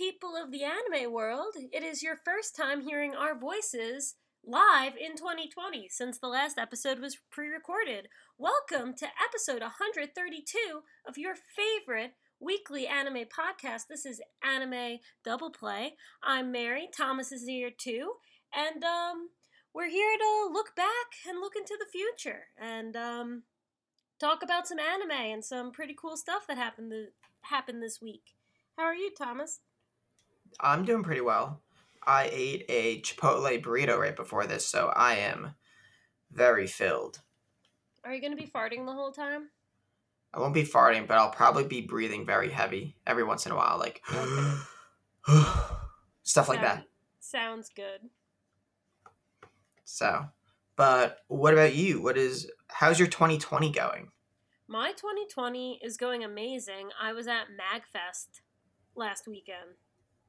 people of the anime world. It is your first time hearing our voices live in 2020 since the last episode was pre recorded. Welcome to episode 132 of your favorite weekly anime podcast. This is Anime Double Play. I'm Mary, Thomas is here too, and um, we're here to look back and look into the future and um, talk about some anime and some pretty cool stuff that happened, th- happened this week. How are you, Thomas? I'm doing pretty well. I ate a Chipotle burrito right before this, so I am very filled. Are you going to be farting the whole time? I won't be farting, but I'll probably be breathing very heavy every once in a while, like stuff like that. Sounds good. So, but what about you? What is how's your 2020 going? My 2020 is going amazing. I was at MagFest last weekend,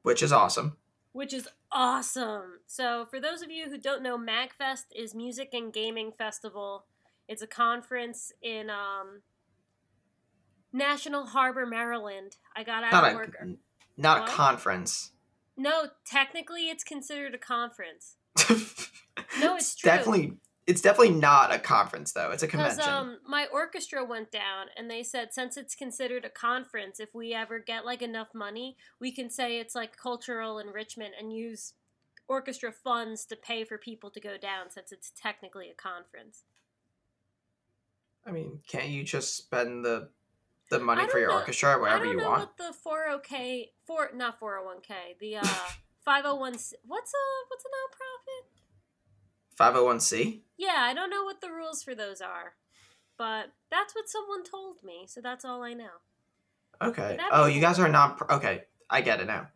Which is awesome. which is awesome. So, for those of you who don't know, MagFest is music and gaming festival. It's a conference in um, National Harbor, Maryland. I got out Not of a work. not What? a conference. No, technically, it's considered a conference. No, it's true. definitely it's definitely not a conference though. It's a convention. um, my orchestra went down, and they said since it's considered a conference, if we ever get like enough money, we can say it's like cultural enrichment and use orchestra funds to pay for people to go down, since it's technically a conference. I mean, can't you just spend the the money for your know- orchestra wherever you want? what the four hundred k four not four hundred one k the uh five hundred one what's a what's a nonprofit? 501c? Yeah, I don't know what the rules for those are, but that's what someone told me, so that's all I know. Okay. That'd Oh, you guys are not okay. I get it now.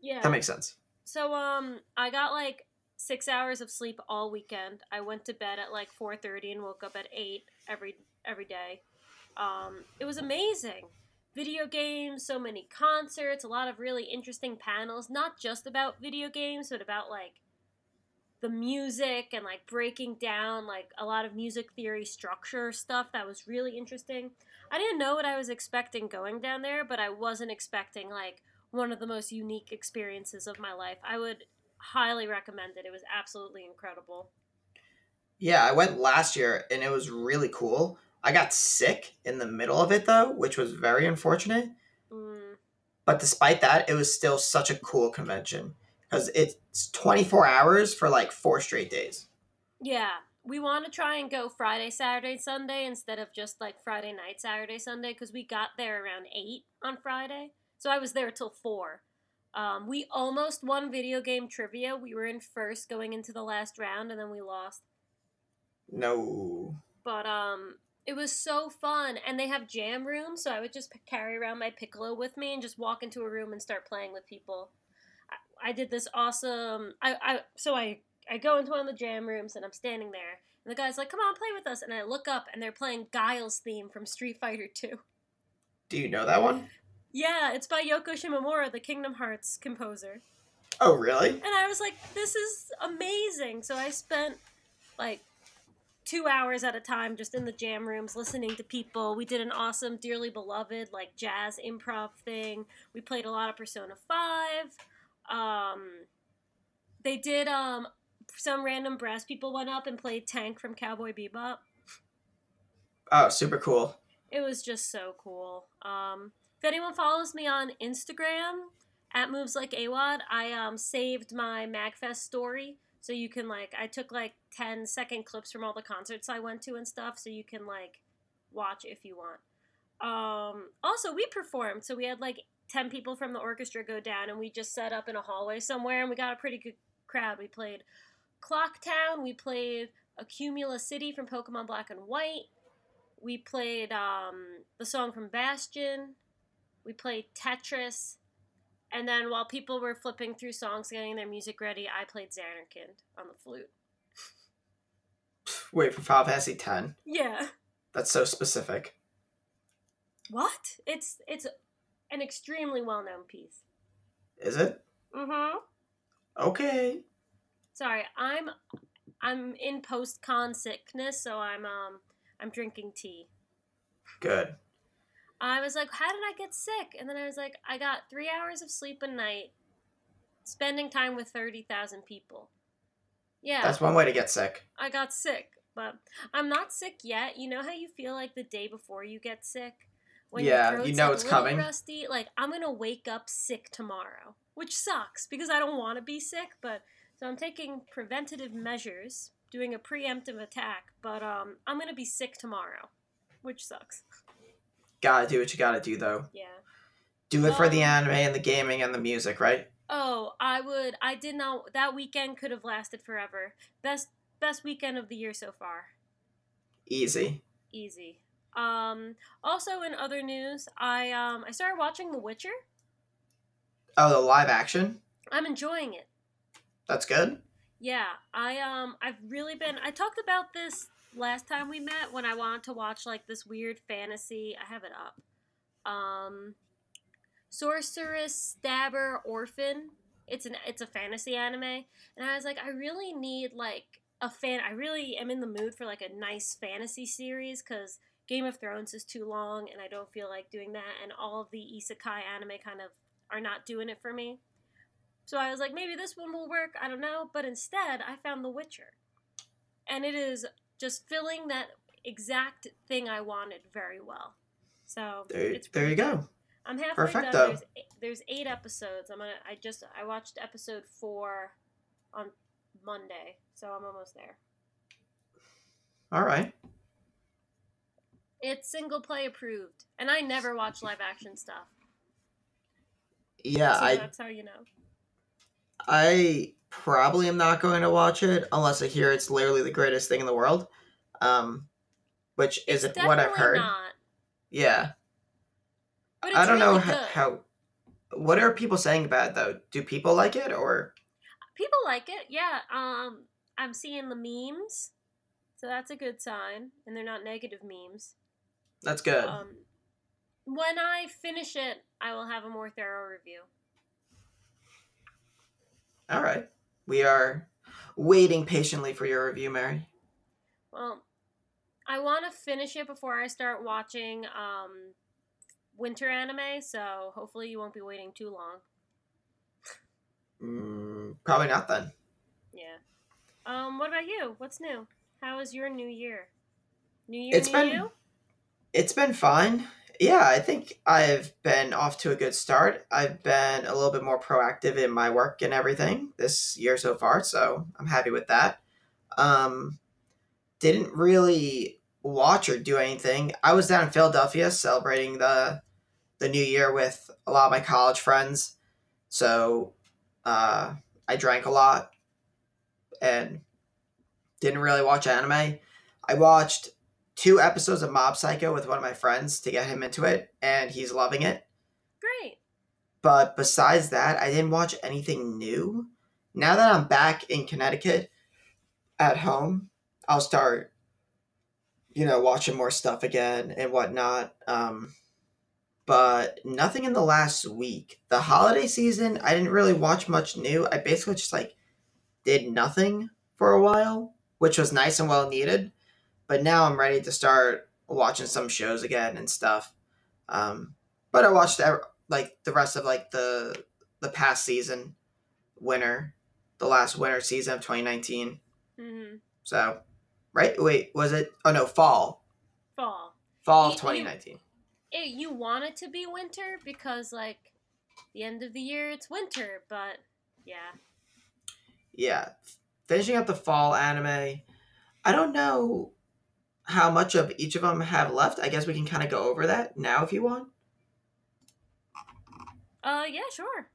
Yeah. That makes sense. So um I got like 6 hours of sleep all weekend. I went to bed at like 4:30 and woke up at 8 every every day. Um it was amazing. Video games, so many concerts, a lot of really interesting panels, not just about video games, but about like the music and like breaking down like a lot of music theory structure stuff that was really interesting. I didn't know what I was expecting going down there, but I wasn't expecting like one of the most unique experiences of my life. I would highly recommend it. It was absolutely incredible. Yeah, I went last year and it was really cool. I got sick in the middle of it though, which was very unfortunate. Mm, But despite that, it was still such a cool convention because it's 24 hours for like four straight days. yeah, we want to try and go Friday, Saturday, Sunday instead of just like Friday night, Saturday, Sunday because we got there around 8 on Friday. So I was there till 4. Um, we almost won video game trivia. We were in first going into the last round and then we lost. No. but um it was so fun and they have jam rooms so i would just p- carry around my piccolo with me and just walk into a room and start playing with people i, did this awesome I, I so i i go into one of the jam rooms and i'm standing there and the guy's like come on play with us and i look up and they're playing guile's theme from street fighter 2 Do you know that one? yeah it's by yoko shimomura the kingdom hearts composer Oh, really? and I was like, this is amazing. So I spent like two hours at a time just in the jam rooms listening to people. We did an awesome Dearly Beloved like jazz improv thing. We played a lot of Persona 5. Um, they did um, some random brass people went up and played Tank from Cowboy Bebop. Oh, super cool. It was just so cool. Um, if anyone follows me on Instagram at moves like Awad, I um saved my Magfest story, so you can like I took like 10 second clips from all the concerts I went to and stuff, so you can like watch if you want. Um, also, we performed, so we had like 10 people from the orchestra go down, and we just set up in a hallway somewhere, and we got a pretty good crowd. We played Clock Town, we played Accumula City from Pokemon Black and White. We played um, the song from Bastion. We played Tetris. And then while people were flipping through songs, getting their music ready, I played Zanarkand on the flute. Wait for Final Fantasy 10. Yeah. That's so specific. What? It's it's an extremely well known piece. Is it? Mm-hmm. Okay. Sorry, I'm I'm in post con sickness, so I'm um I'm drinking tea. Good. I was like, how did I get sick? And then I was like, I got three hours of sleep a night, spending time with 30,000 people. Yeah. That's one way to get sick. I got sick, but I'm not sick yet. You know how you feel like the day before you get sick? When Yeah, you know it's coming. Rusty. Like I'm gonna wake up sick tomorrow, which sucks because I don't want to be sick. But so I'm taking preventative measures, doing a preemptive attack. But um, I'm gonna be sick tomorrow, which sucks. Gotta do what you gotta do though. Yeah. Do it for the Um, anime and the gaming and the music, right? Oh, I would. I did not. That weekend could have lasted forever. Best best weekend of the year so far. Easy. Easy. Um. Also, in other news, I um I started watching The Witcher. Oh, the live action? I'm enjoying it. That's good. Yeah, I um I've really been. I talked about this last time we met when I wanted to watch like this weird fantasy. I have it up. Um, Sorceress Stabber Orphan. It's an it's a fantasy anime, and I was like, I really need like a fan. I really am in the mood for like a nice fantasy series because Game of Thrones is too long, and I don't feel like doing that. And all of the isekai anime kind of are not doing it for me. So I was like, maybe this one will work. I don't know. But instead, I found The Witcher. And it is just filling that exact thing I wanted very well. So There, there you pretty go. good. I'm halfway Perfecto. done. There's eight, there's eight episodes. I'm gonna. I just I watched episode four on Monday, so I'm almost there. All right. It's single play approved, and I never watch live action stuff. Yeah, so I that's how you know. I probably am not going to watch it unless I hear it's literally the greatest thing in the world. Um, which isn't what I've heard. Not, Yeah, but it's I don't know really how, good. how. What are people saying about it though? Do people like it or? people like it yeah um i'm seeing the memes so that's a good sign and they're not negative memes That's good. um when i finish it i will have a more thorough review. All right, we are waiting patiently for your review, Mary. well i want to finish it before i start watching um winter anime so hopefully you won't be waiting too long. Mm, probably not then. yeah. Um what about you? What's new? How is your new year? New year It's new been you it's been fine. Yeah, I think I've been off to a good start. I've been a little bit more proactive in my work and everything this year so far, so I'm happy with that. Um, didn't really watch or do anything. I was down in Philadelphia celebrating the the new year with a lot of my college friends, so uh, I drank a lot and didn't really watch anime. I watched two episodes of Mob Psycho with one of my friends to get him into it, and he's loving it. great But besides that, I didn't watch anything new. Now that I'm back in Connecticut at home, I'll start, you know, watching more stuff again and whatnot. Um, but nothing in the last week. The holiday season, I didn't really watch much new. I basically just like did nothing for a while, which was nice and well needed. But now I'm ready to start watching some shows again and stuff. Um, but I watched like the rest of like the the past season, winter, the last winter season of 2019. hmm So, right? Wait, was it? Oh no, fall, fall fall You- of you- 2019. it, you want it to be winter because like the end of the year it's winter but yeah yeah finishing up the fall anime i don't know how much of each of them have left i guess we can kind of go over that now if you want. Uh yeah sure.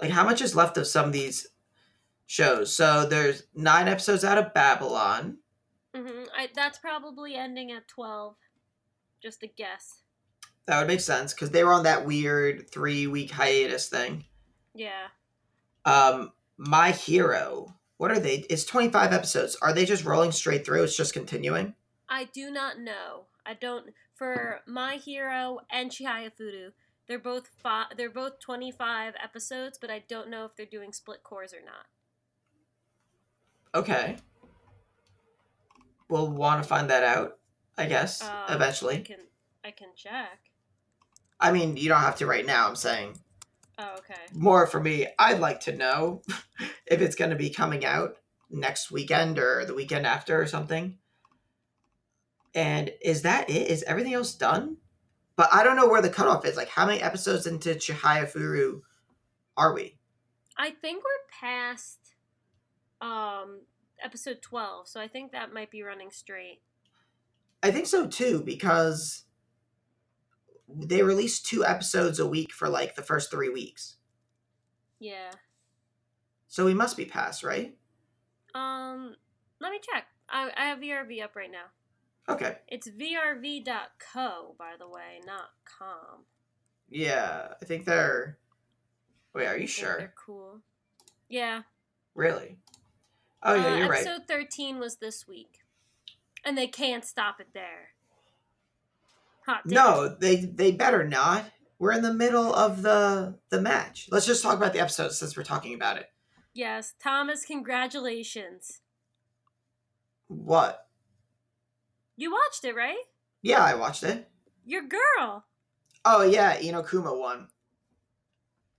Like how much is left of some of these shows? So there's nine episodes out of babylon. Hmm I, that's probably ending at 12 just a guess. That would make sense because they were on that weird three week hiatus thing. Yeah. Um my hero what are they? It's 25 episodes. Are they just rolling straight through? It's just continuing i do not know i don't for my hero and chihaya furu they're both fi- they're both 25 episodes but i don't know if they're doing split cours or not okay we'll want to find that out i guess Uh, eventually i can i can check I mean, you don't have to right now. I'm saying Oh, okay. more for me. I'd like to know if it's going to be coming out next weekend or the weekend after or something. And is that it? Is everything else done? But I don't know where the cutoff is. Like, how many episodes into Chihaya Furu are we? I think we're past um episode 12, so I think that might be running straight. I think so too, because they released two episodes a week for like the first three weeks. Yeah. So we must be past, right? Um let me check. I, I have VRV up right now. Okay. It's vrv.co, by the way, not com. Yeah, I think they're. Wait, are you sure? They're cool. Yeah. Really? Oh yeah, Uh, you're right. episode 13 was this week. And they can't stop it there. Hot. No, they they better not. We're in the middle of the the match. Let's just talk about the episode since we're talking about it. Yes, Thomas, congratulations. What? You watched it, right? Yeah, I watched it. Your girl. Oh yeah, Inokuma won.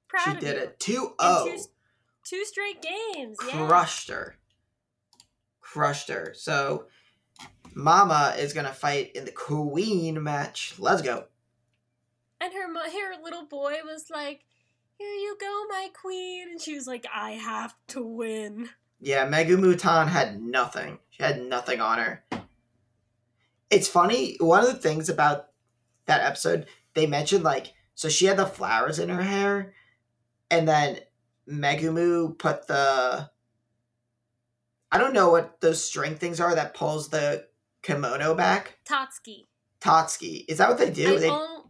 Proud she did you. it. 2 In 0. two, two straight games. Yeah. Crushed her. Crushed her. So Mama is gonna fight in the Queen match. Let's go. And her her little boy was like, "Here you go, my queen," and she was like, "I have to win." Yeah, Megumutan had nothing. She had nothing on her. It's funny, one of the things about that episode, they mentioned like so she had the flowers in her hair, and then Megumu put the I don't know what those string things are that pulls the kimono back. Tatsuki. Tatsuki. Is that what they do? They, own-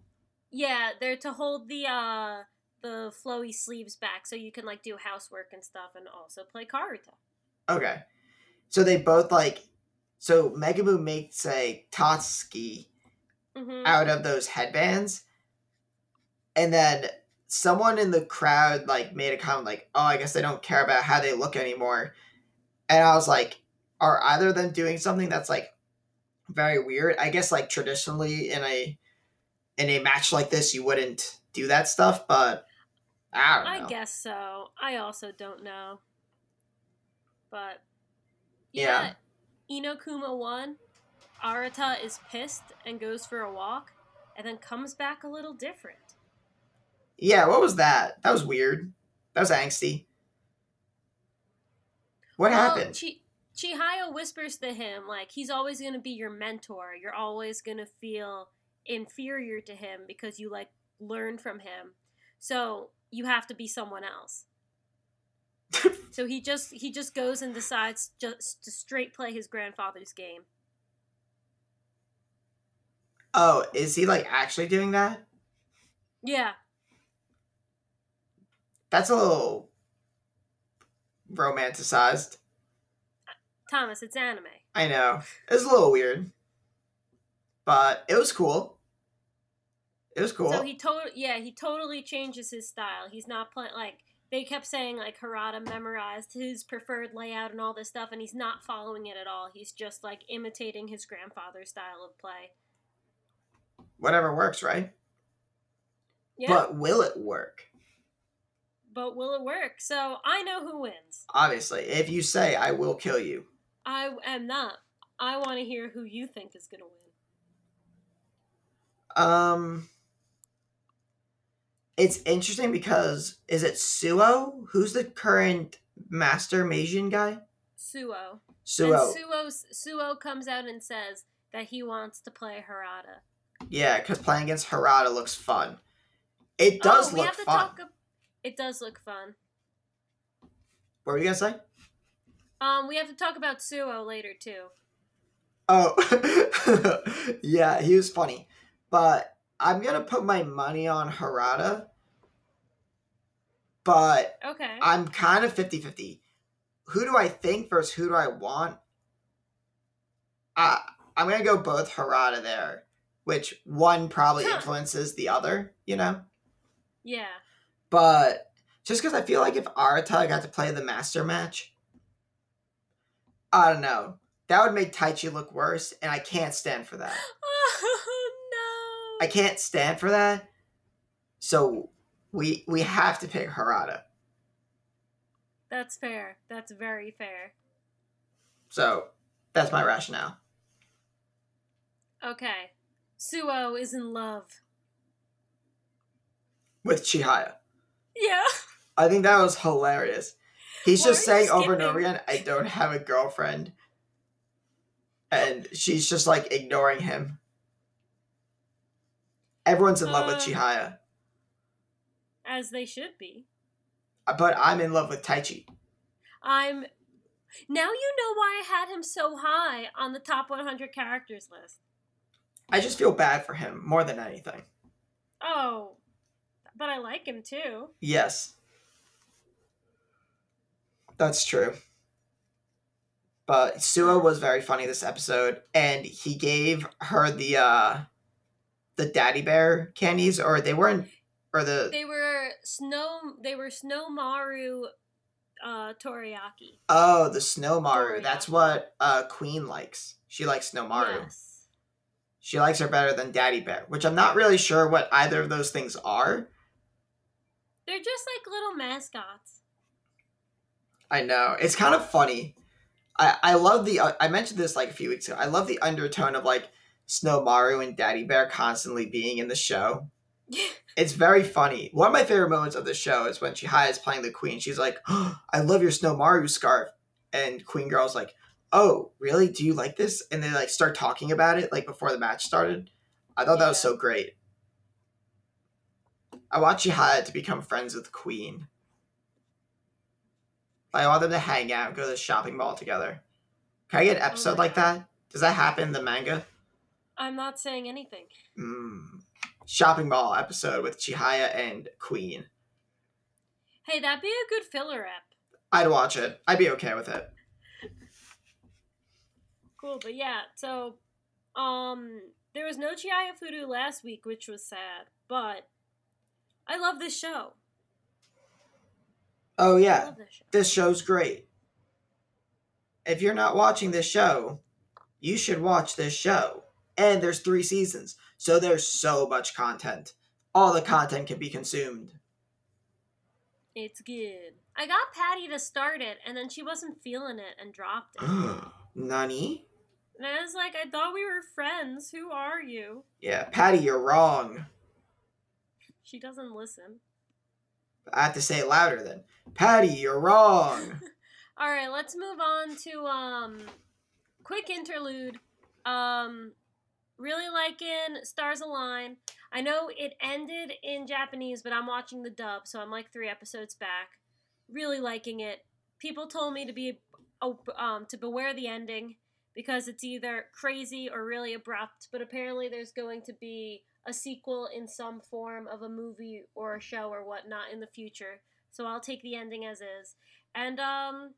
yeah, they're to hold the uh the flowy sleeves back so you can like do housework and stuff and also play Karuta. okay. So they both like so Megumu makes a Tatsuki hmm out of those headbands. And then someone in the crowd like made a comment like, "Oh, I guess they don't care about how they look anymore." And I was like, "Are either of them doing something that's like very weird?" I guess like traditionally in a in a match like this, you wouldn't do that stuff, but I don't know. I guess so. I also don't know. But Yeah. yeah, Inokuma won. Arata is pissed and goes for a walk and then comes back a little different. Yeah, what was that? That was weird. That was angsty. What Well, happened? Chi- Chihaya whispers to him, like, he's always going to be your mentor. You're always going to feel inferior to him because you, like, learn from him. So you have to be someone else. So he just he just goes and decides just to straight play his grandfather's game. oh, is he like actually doing that? Yeah, That's a little romanticized. Thomas, it's anime. I know. It was a little weird. But it was cool. It was cool. So he total yeah, he totally changes his style. He's not playing like they kept saying like Harada memorized his preferred layout and all this stuff, and he's not following it at all. He's just like imitating his grandfather's style of play. Whatever works, right? Yeah, but, will it work? But will it work? So I know who wins. Obviously. If you say I will kill you. I am not. I want to hear who you think is gonna win. Um It's interesting because is it Suo? Who's the current master Meijin guy? Suo. Suo. And Suo Suo comes out and says that he wants to play Harada. Yeah, because playing against Harada looks fun. It does oh, we look have to fun. talk. ab- It does look fun. What were you gonna say? Um, we have to talk about Suo later too. Oh, yeah, he was funny. But I'm gonna put my money on Harada. But Okay. I'm kind of 50 50. Who do I think versus who do I want? Uh, I'm gonna go both Harada there, which one probably Huh. influences the other, you know? yeah. But just because I feel like if Arata got to play the master match, I don't know. That would make Taichi look worse, and I can't stand for that. I can't stand for that. So we we have to pick Harada. That's fair. That's very fair. So that's my rationale. Okay. Suo is in love. With Chihaya. Yeah. I think that was hilarious. He's Why just saying over and over again, I don't have a girlfriend. And she's just like ignoring him. Everyone's in love with Uh. Chihaya. As they should be. But I'm in love with Taichi. I'm. Now you know why I had him so high on the top 100 characters list. I just feel bad for him more than anything. Oh. But I like him too. Yes. That's true. But Suo was very funny this episode, and he gave her the uh the daddy bear candies, or they weren't or the They were snow. They were Snow Maru, uh, Toriaki. oh the snow maru. Dorayaki. That's what uh Queen likes. She likes snow maru. Yes. She likes her better than daddy bear, which I'm not really sure what either of those things are. They're just like little mascots. I know. It's kind of funny. I I love the uh, I mentioned this like a few weeks ago. I love the undertone of like Snow Maru and Daddy Bear constantly being in the show. It's very funny. One of my favorite moments of the show is when Chihaya is playing the queen. She's like, oh, "I love your Snow Maru scarf," and Queen Girl's like, "Oh, really? Do you like this?" And they like start talking about it like before the match started. I thought that was so great. I want Chihaya to become friends with Queen. I want them to hang out, go to the shopping mall together. Can I get an oh episode my like God. that? Does that happen in the manga? I'm not saying anything. Mm. Shopping mall episode with Chihaya and Queen. Hey, that'd be a good filler ep. I'd watch it. I'd be okay with it. Cool, but yeah, so um there was no Chihaya Furu last week, which was sad, but I love this show. Oh yeah, this show. this show's great. If you're not watching this show, you should watch this show. And there's three seasons, so there's so much content. All the content can be consumed. It's good. I got Patty to start it, and then she wasn't feeling it and dropped it. Nani? And I was like, I thought we were friends. Who are you? Yeah, Patty, you're wrong. She doesn't listen. I have to say it louder then. Patty, you're wrong. All right, let's move on to um quick interlude. Um really liking Stars Align. I know it ended in Japanese, but I'm watching the dub, so I'm like 3 episodes back. Really liking it. People told me to be op- um to beware the ending because it's either crazy or really abrupt, but apparently there's going to be a sequel in some form of a movie or a show or whatnot in the future. So I'll take the ending as is. And um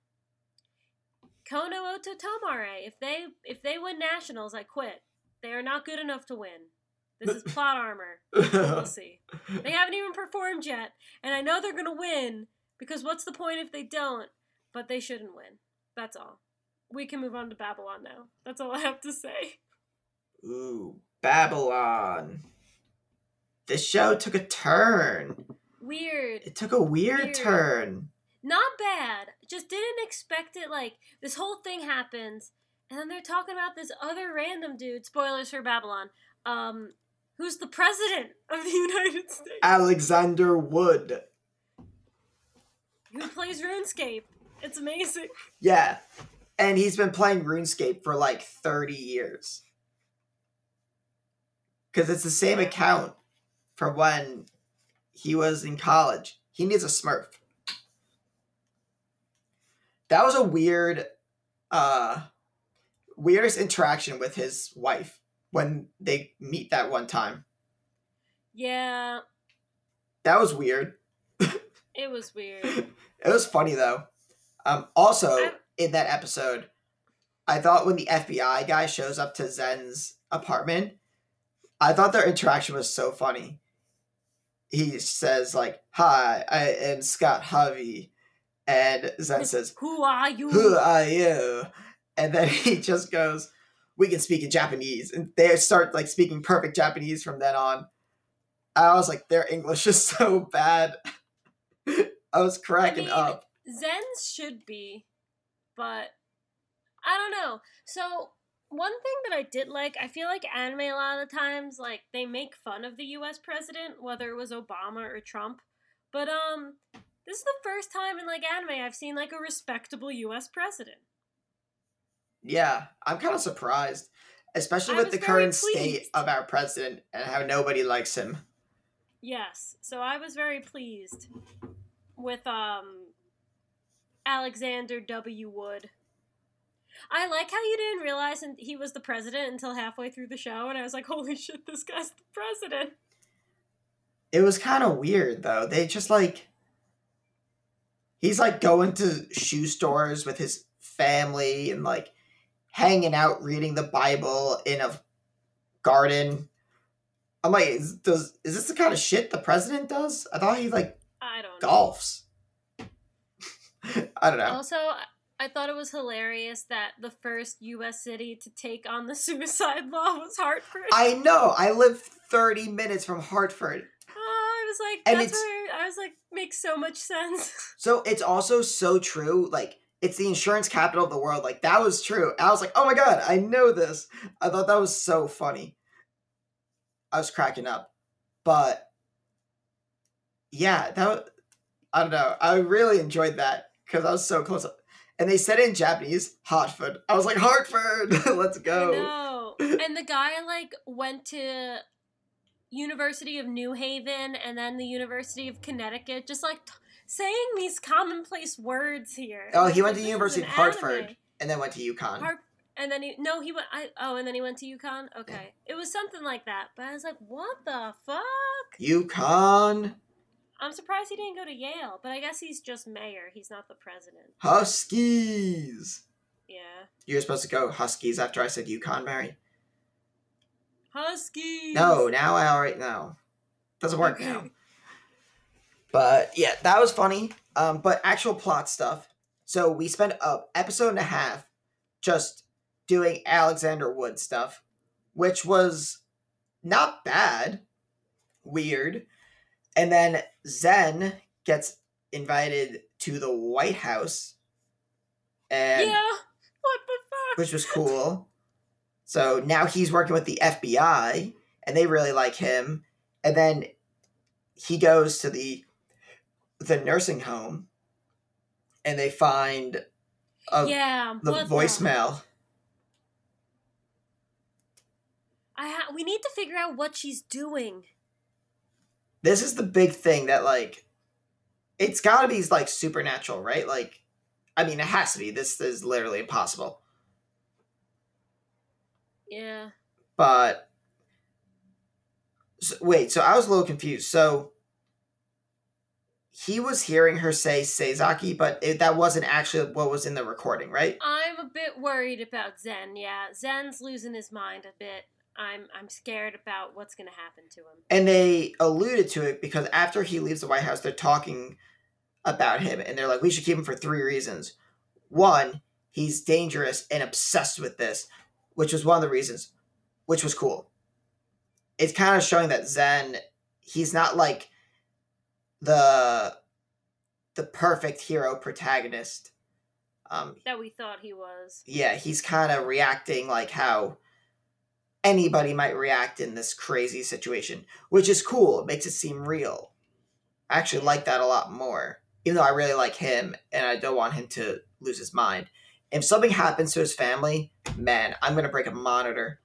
Kono Oto Tomare, if they if they win nationals, I quit. They are not good enough to win. This is plot armor. We'll see. They haven't even performed yet, and I know they're gonna win because what's the point if they don't? But they shouldn't win. That's all. We can move on to Babylon now. That's all I have to say. Ooh, Babylon. This show took a turn. Weird. It took a weird, Weird. turn. Not bad. Just didn't expect it. Like, this whole thing happens, and then they're talking about this other random dude, spoilers for Babylon, um, who's the president of the United States, Alexander Wood. who plays RuneScape. It's amazing. Yeah. And he's been playing RuneScape for like 30 years. Because it's the same account from when he was in college. He needs a smurf. That was a weird, uh, weirdest interaction with his wife when they meet that one time. Yeah, That was weird. it was weird. It was funny though. Um, also, I- in that episode, I thought when the FBI guy shows up to Zen's apartment, I thought their interaction was so funny. He says like, "Hi, I am Scott Harvey," and Zen says, Who are you? "Who are you?" And then he just goes, "We can speak in Japanese," and they start like speaking perfect Japanese from then on. I was like, their English is so bad. I was cracking mean, up. Zen's should be, but I don't know. So one thing that I did like, I feel like anime a lot of the times, like they make fun of the U.S. president, whether it was Obama or Trump. But um, this is the first time in like anime I've seen like a respectable U.S. president. Yeah, I'm kind of surprised, especially I with the current state of our president and how nobody likes him. Yes, so I was very pleased with um Alexander W. Wood. I like how you didn't realize he was the president until halfway through the show, and I was like, "Holy shit, this guy's the president!" It was kind of weird though. They just like he's like going to shoe stores with his family and like hanging out reading the Bible in a garden. I'm like, is, does is this the kind of shit the president does? I thought he like I don't golfs. I don't know. Also, I- thought it was hilarious that the first U.S. city to take on the suicide law was Hartford. I know. I live 30 minutes from Hartford. oh, I was like, And that's it's- where I was like, makes so much sense. So it's also so true. Like, it's the insurance capital of the world. Like, that was true. I was like, oh my God, I know this. I thought that was so funny. I was cracking up. But yeah, that was, I don't know. I really enjoyed that because I was so close. And they said in Japanese, Hartford. I was like, Hartford, let's go. And the guy like went to University of New Haven and then the University of Connecticut, just like t- saying these commonplace words here. Oh, he went to is University an of Hartford anime. and then went to UConn. Hart- and then he no he went I oh and then he went to UConn. Okay, it was something like that. But I was like, what the fuck? UConn I'm surprised he didn't go to Yale. But I guess he's just mayor. He's not the president. Huskies. Yeah, You're supposed to go Huskies after I said UConn, Mary. Huskies. No, now I already know. Doesn't work Okay. now. But yeah, that was funny. Um, but actual plot stuff. So we spent a episode and a half just doing Alexander Wood stuff, which was not bad. Weird. And then Zen gets invited to the White House. And Yeah. What the fuck? which was cool. So now he's working with the FBI, and they really like him. And then he goes to the the nursing home, and they find a, yeah. the voicemail. I ha- we need to figure out what she's doing. This is the big thing that like, it's got to be like supernatural, right? Like, I mean, it has to be. This is literally impossible. Yeah. But so, wait, so I was a little confused. So he was hearing her say Seizaki, but it, that wasn't actually what was in the recording, right? I'm a bit worried about Zen. Yeah, Zen's losing his mind a bit. I'm I'm scared about what's gonna happen to him. And they alluded to it because after he leaves the White House, they're talking about him, and they're like, "We should keep him for three reasons. One, he's dangerous and obsessed with this, which was one of the reasons, which was cool. It's kind of showing that Zen, he's not like the the perfect hero protagonist. Um, That we thought he was. yeah, he's kind of reacting like how anybody might react in this crazy situation, which is cool. It makes it seem real. I actually like that a lot more, even though I really like him and I don't want him to lose his mind. If something happens to his family, man, I'm gonna break a monitor.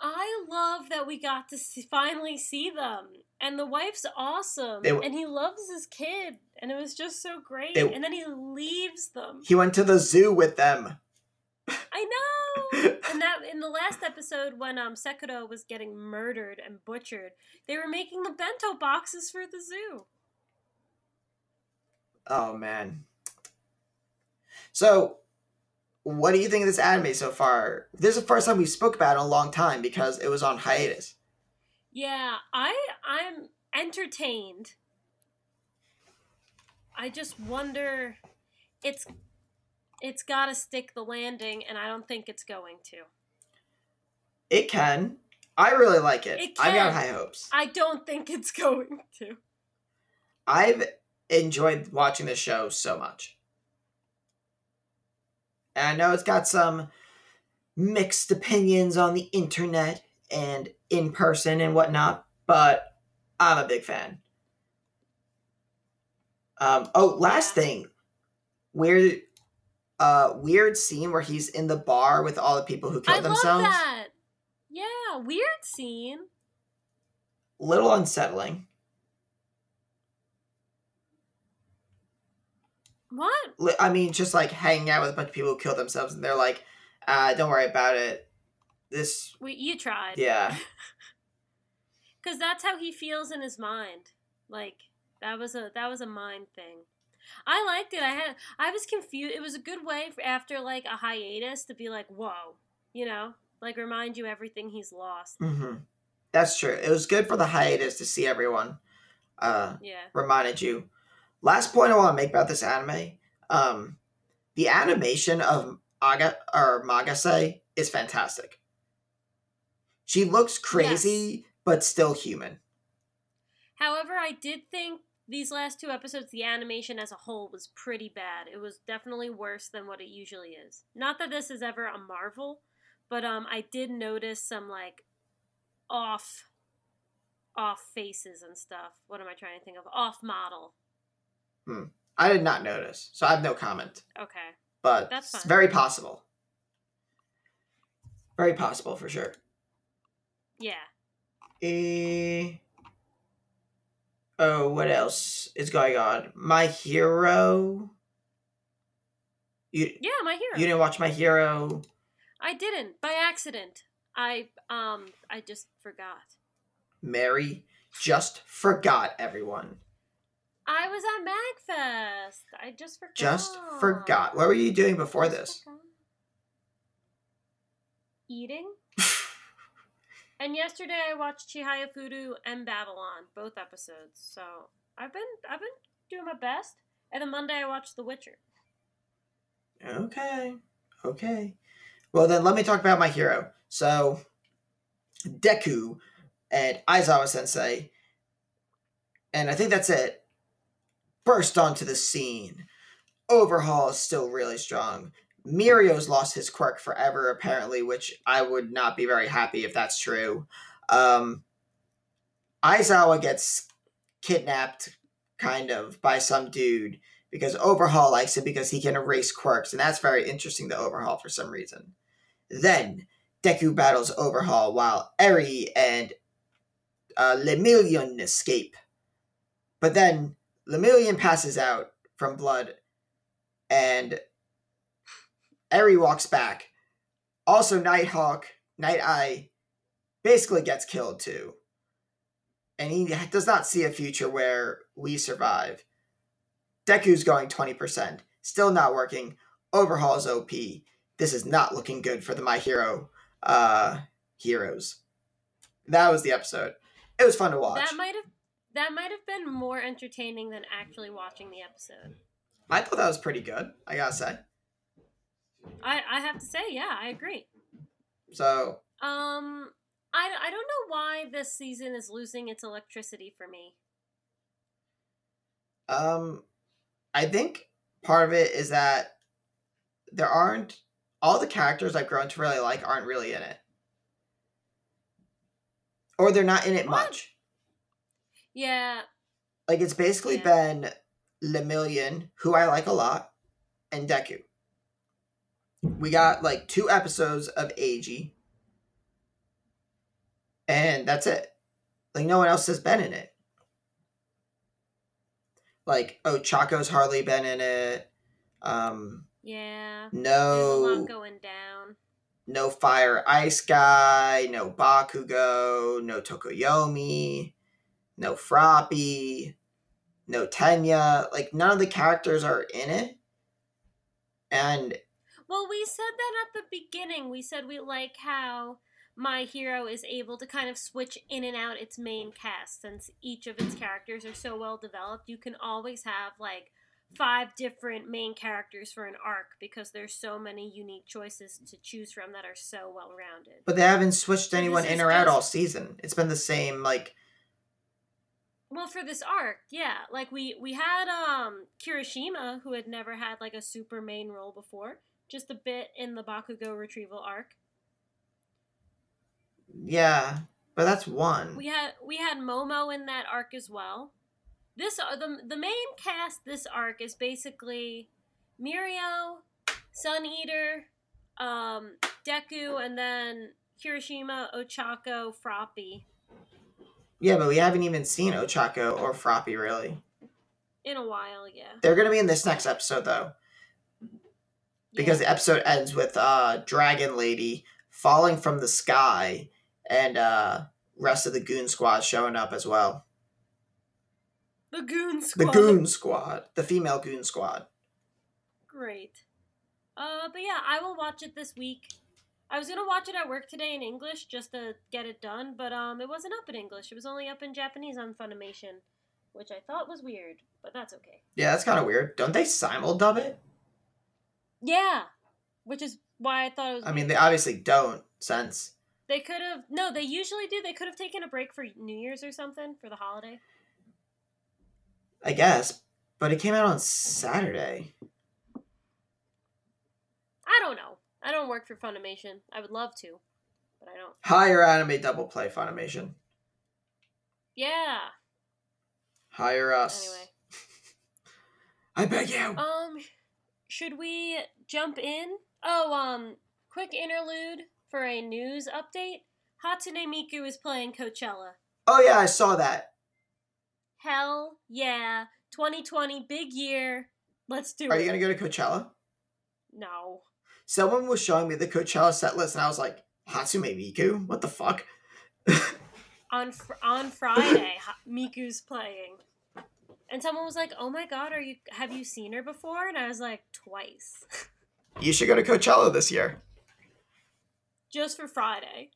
I love that we got to see, finally see them, and the wife's awesome, They and he loves his kid, and it was just so great. They- and then he leaves them. He went to the zoo with them. I know. and that in the last episode when um Sekiro was getting murdered and butchered, they were making the bento boxes for the zoo. Oh man. So, what do you think of this anime so far? This is the first time we spoke about it in a long time because it was on hiatus. Yeah, I I'm entertained. I just wonder it's it's got to stick the landing and I don't think it's going to. It can. I really like it. It I've got high hopes. I don't think it's going to. I've enjoyed watching the show so much. And I know it's got some mixed opinions on the internet and in person and whatnot, but I'm a big fan. Um, oh, last thing. Weird uh weird scene where he's in the bar with all the people who I killed themselves. love that. Yeah, weird scene. Little unsettling. What? I mean, just like hanging out with a bunch of people who kill themselves, and they're like, uh, "Don't worry about it." This, We, you tried. yeah, Because that's how he feels in his mind. Like that was a that was a mind thing. I liked it. I had I was confused. It was a good way for, after like a hiatus to be like, whoa, you know, like remind you everything he's lost. hmm that's true. It was good for the hiatus to see everyone. Uh, Yeah. reminded you. Last point I want to make about this anime, um, the animation of Aga or Magase is fantastic. She looks crazy, but still human. However, I did think these last two episodes, the animation as a whole was pretty bad. It was definitely worse than what it usually is. Not that this is ever a marvel, but um, I did notice some like off, off faces and stuff. What am I trying to think of? Off model. I did not notice, so I have no comment. Okay. But That's fine. very possible. Very possible for sure. Yeah. Eh. Oh, what else is going on? My Hero. You Yeah, my hero. you didn't watch My Hero? I didn't by accident. I um I just forgot. Mary just forgot everyone. I was at Magfest. I just forgot. Just forgot. What were you doing before this? forgot. Eating. And yesterday I watched Chihaya Furu and Babylon, both episodes. So I've been I've been doing my best. And then Monday I watched The Witcher. Okay. Okay. Well, then let me talk about my hero. So, Deku and Aizawa Sensei, and I think that's it, burst onto the scene. Overhaul is still really strong. Mirio's lost his quirk forever, apparently, which I would not be very happy if that's true. Um, Aizawa gets kidnapped, kind of, by some dude because Overhaul likes it because he can erase quirks, and that's very interesting to Overhaul for some reason. Then Deku battles Overhaul while Eri and uh, Lemillion escape. But then Lemillion passes out from blood, and Eri walks back. Also, Nighthawk, Night Eye, basically gets killed too. And he does not see a future where we survive. Deku's going 20%. Still not working. Overhaul's OP. This is not looking good for the My Hero uh, heroes. That was the episode. It was fun to watch. That might have that might have been more entertaining than actually watching the episode. I thought that was pretty good, I gotta say. I I have to say, yeah, I agree. So, Um, I, I don't know why this season is losing its electricity for me. um, I think part of it is that there aren't all the characters I've grown to really like aren't really in it, or they're not in it What? much. Yeah, Like it's basically Yeah. been Lemillion, who I like a lot, and Deku. We got like two episodes of Ag, and that's it. Like no one else has been in it. Like oh, Chaco's hardly been in it. Um, yeah. There's a no, lot going down. no Fire Ice Guy, no Bakugo, no Tokoyami, no Froppy, no Tenya. Like none of the characters are in it. And Well, we said that at the beginning. We said we like how My Hero is able to kind of switch in and out its main cast since each of its characters are so well developed. You can always have like five different main characters for an arc because there's so many unique choices to choose from that are so well rounded. But they haven't switched anyone in or out all season. It's been the same, like, Well, for this arc, yeah, like we we had um Kirishima who had never had like a super main role before, just a bit in the Bakugo retrieval arc. yeah. But that's one. We had we had Momo in that arc as well. This uh, the the main cast this arc is basically Mirio, Sun Eater, um, Deku, and then Kirishima, Ochako, Froppy. Yeah, but we haven't even seen Ochako or Froppy, really. In a while, yeah. They're going to be in this next episode, though. because Yeah. the episode ends with uh dragon lady falling from the sky and uh rest of the goon squad showing up as well the Goon squad. the goon squad the female goon squad Great. Uh, but yeah, I will watch it this week. I was gonna watch it at work today in English just to get it done, but um, it wasn't up in English. It was only up in Japanese on Funimation, which I thought was weird, but that's okay. yeah that's kind of weird don't they simul dub it Yeah, which is why I thought it was. i mean they obviously don't since they could have. No, they usually do. They could have taken a break for New Year's or something for the holiday. i guess but it came out on saturday I don't know. I don't work for Funimation. I would love to, but I don't. hire anime double play funimation Yeah. hire us Anyway. i beg you Um, should we jump in? Oh, um, quick interlude for a news update. Hatsune Miku is playing Coachella. oh yeah i saw that Hell yeah. 2020, big year. Let's do are it. Are you gonna go to coachella No. Someone was showing me the coachella set list and i was like hatsune miku what the fuck On fr- on Friday, Miku's playing. And someone was like, "Oh my god, are you have you seen her before?" And I was like, "Twice." You should go to Coachella this year. Just for Friday.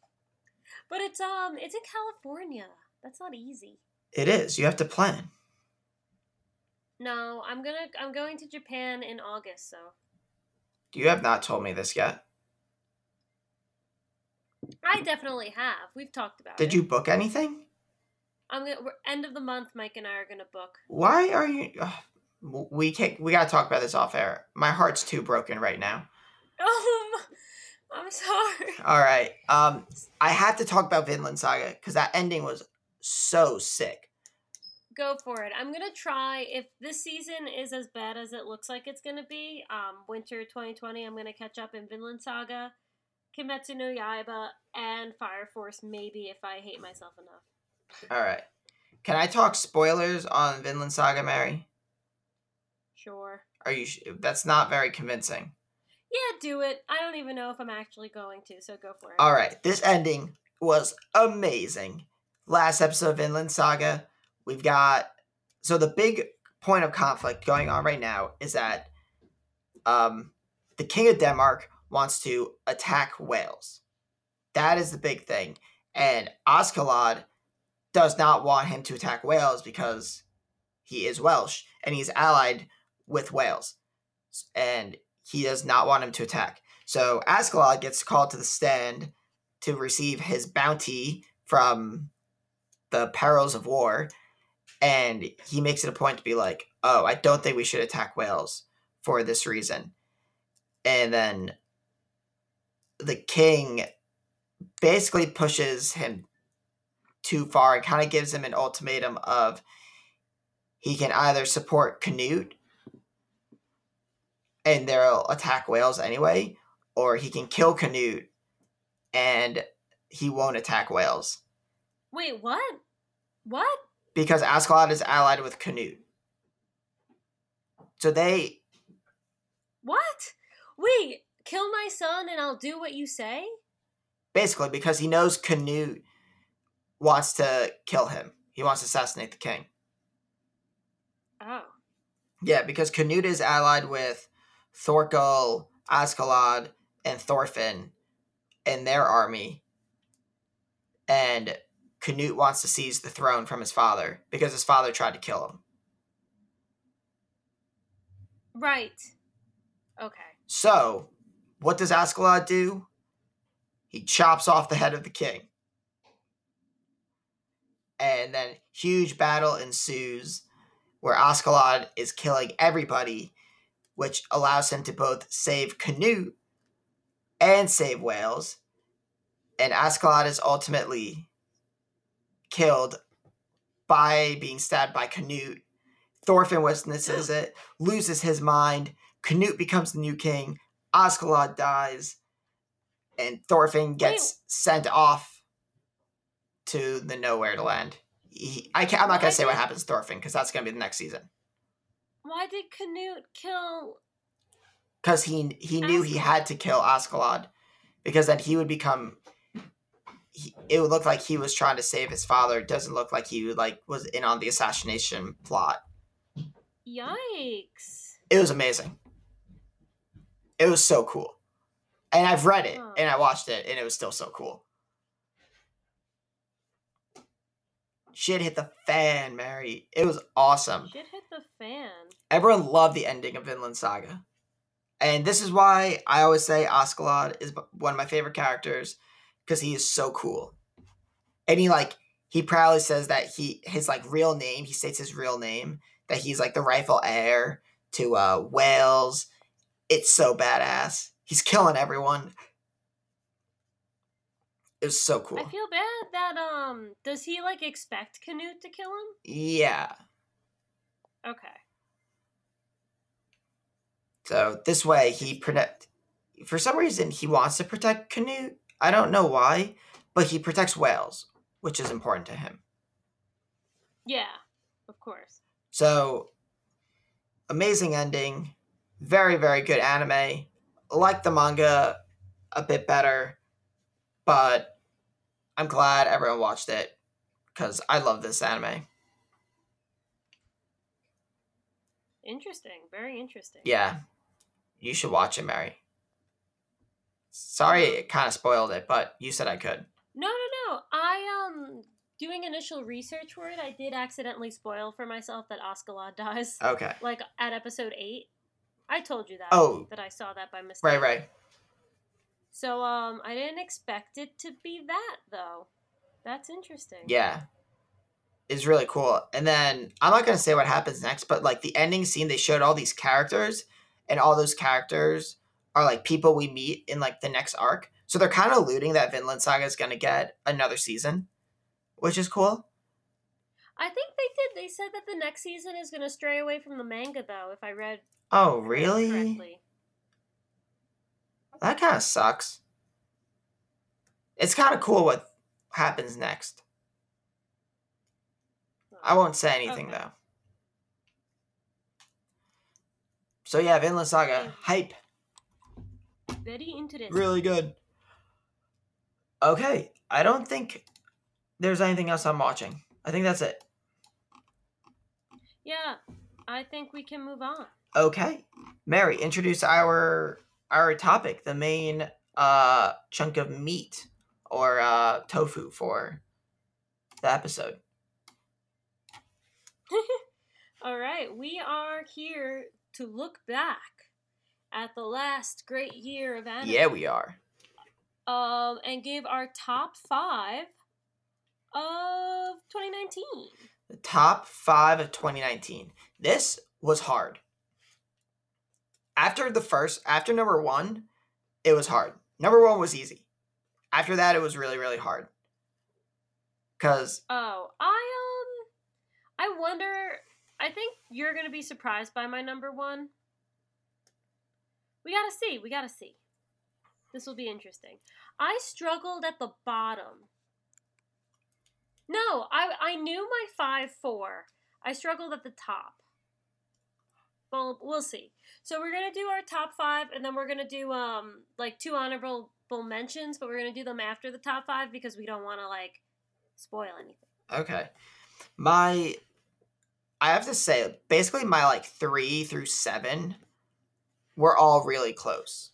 but it's um it's in California. That's not easy. It is. You have to plan. No, I'm gonna I'm going to Japan in August, so You have not told me this yet. I definitely have. We've talked about it. Did you book anything? I'm gonna we're, end of the month. Mike and I are gonna book. Why are you? ugh, we can't. We gotta talk about this off air. My heart's too broken right now. Um, I'm sorry. All right. Um, I have to talk about Vinland Saga because that ending was so sick. Go for it. I'm gonna try. If this season is as bad as it looks like it's gonna be, um, winter 2020, I'm gonna catch up in Vinland Saga, Kimetsu no Yaiba, and Fire Force. Maybe if I hate myself enough. All right. Can I talk spoilers on Vinland Saga, Mary? Sure. Are you? Sh- that's not very convincing. Yeah, do it. I don't even know if I'm actually going to, so go for it. All right, this ending was amazing. Last episode of Vinland Saga, we've got so the big point of conflict going on right now is that um, the king of Denmark wants to attack Wales. That is the big thing, and Askeladd does not want him to attack Wales because he is Welsh and he's allied with Wales, and he does not want him to attack. So Askeladd gets called to the stand to receive his bounty from the perils of war, and he makes it a point to be like, "Oh, I don't think we should attack Wales for this reason." And then the king basically pushes him too far and kind of gives him an ultimatum of he can either support Canute and they'll attack Wales anyway, or he can kill Canute and he won't attack Wales Wait, what? What? Because Askeladd is allied with Canute. So they, What? Wait, kill my son and I'll do what you say? basically, because he knows Canute wants to kill him, he wants to assassinate the king. Oh. Yeah, because Canute is allied with Thorkell, Askeladd, and Thorfinn in their army. And Canute wants to seize the throne from his father because his father tried to kill him. Right. Okay. So, what does Askeladd do? He chops off the head of the king. And then huge battle ensues where Askeladd is killing everybody, which allows him to both save Canute and save Wales. And Askeladd is ultimately killed by being stabbed by Canute. Thorfinn witnesses it, loses his mind. Canute becomes the new king. Askeladd dies. And Thorfinn gets sent off to the nowhere to land. He, I can't, I'm not going to say what did- happens to Thorfinn because that's going to be the next season. Why did Canute kill? Because he he knew he had to kill Askeladd because then he would become. He, it would look like he was trying to save his father. It doesn't look like he like was in on the assassination plot. Yikes! It was amazing. It was so cool. And I've read it Huh. and I watched it and it was still so cool. Shit hit the fan, Mary. It was awesome. Shit hit the fan. Everyone loved the ending of Vinland Saga. And this is why I always say Askeladd is one of my favorite characters because he is so cool. And he like he proudly says that he his like real name, he states his real name, that he's like the rightful heir to uh Wales. It's so badass. He's killing everyone. It was so cool. I feel bad that um. Does he like expect Canute to kill him? yeah. Okay. So this way he protect for some reason he wants to protect Canute. I don't know why, but he protects Wales, which is important to him. Yeah. Of course. So amazing ending, very very good anime. Like the manga a bit better, but I'm glad everyone watched it cuz I love this anime. Interesting. Very interesting. Yeah. You should watch it, Mary. Sorry it kind of spoiled it, but you said I could. No, no, no. I um doing initial research for it. I did accidentally spoil for myself that Askeladd dies. Okay. Like at episode eight. I told you that. Oh. That I saw that by mistake. Right, right. So um, I didn't expect it to be that though. That's interesting. Yeah. It's really cool. And then I'm not gonna say what happens next, but like the ending scene, they showed all these characters, and all those characters are like people we meet in like the next arc. So they're kind of alluding that Vinland Saga is gonna get another season, which is cool. I think they did. They said that the next season is going to stray away from the manga though. If I read Oh, really? correctly. That kind of sucks. It's kind of cool what happens next. I won't say anything Okay. though. So yeah, Vinland Saga, hype. Very interesting. really good. Okay, I don't think there's anything else I'm watching. I think that's it. Yeah, I think we can move on. Okay, Mary, introduce our our topic, the main uh chunk of meat or uh tofu for the episode. All right, we are here to look back at the last great year of anime. Yeah, we are. Um, and give our top five of 2019. The top five of 2019. This was hard. After the first, after number one, it was hard. Number one was easy. After that, it was really, really hard. Cause Oh, I um, I wonder. I think you're gonna be surprised by my number one. We gotta see. We gotta see. This will be interesting. I struggled at the bottom. No, I I knew my five four. I struggled at the top. Well, we'll see. So we're gonna do our top five, and then we're gonna do um like two honorable mentions, but we're gonna do them after the top five because we don't want to like spoil anything. okay, my, I have to say, basically my like three through seven, were all really close.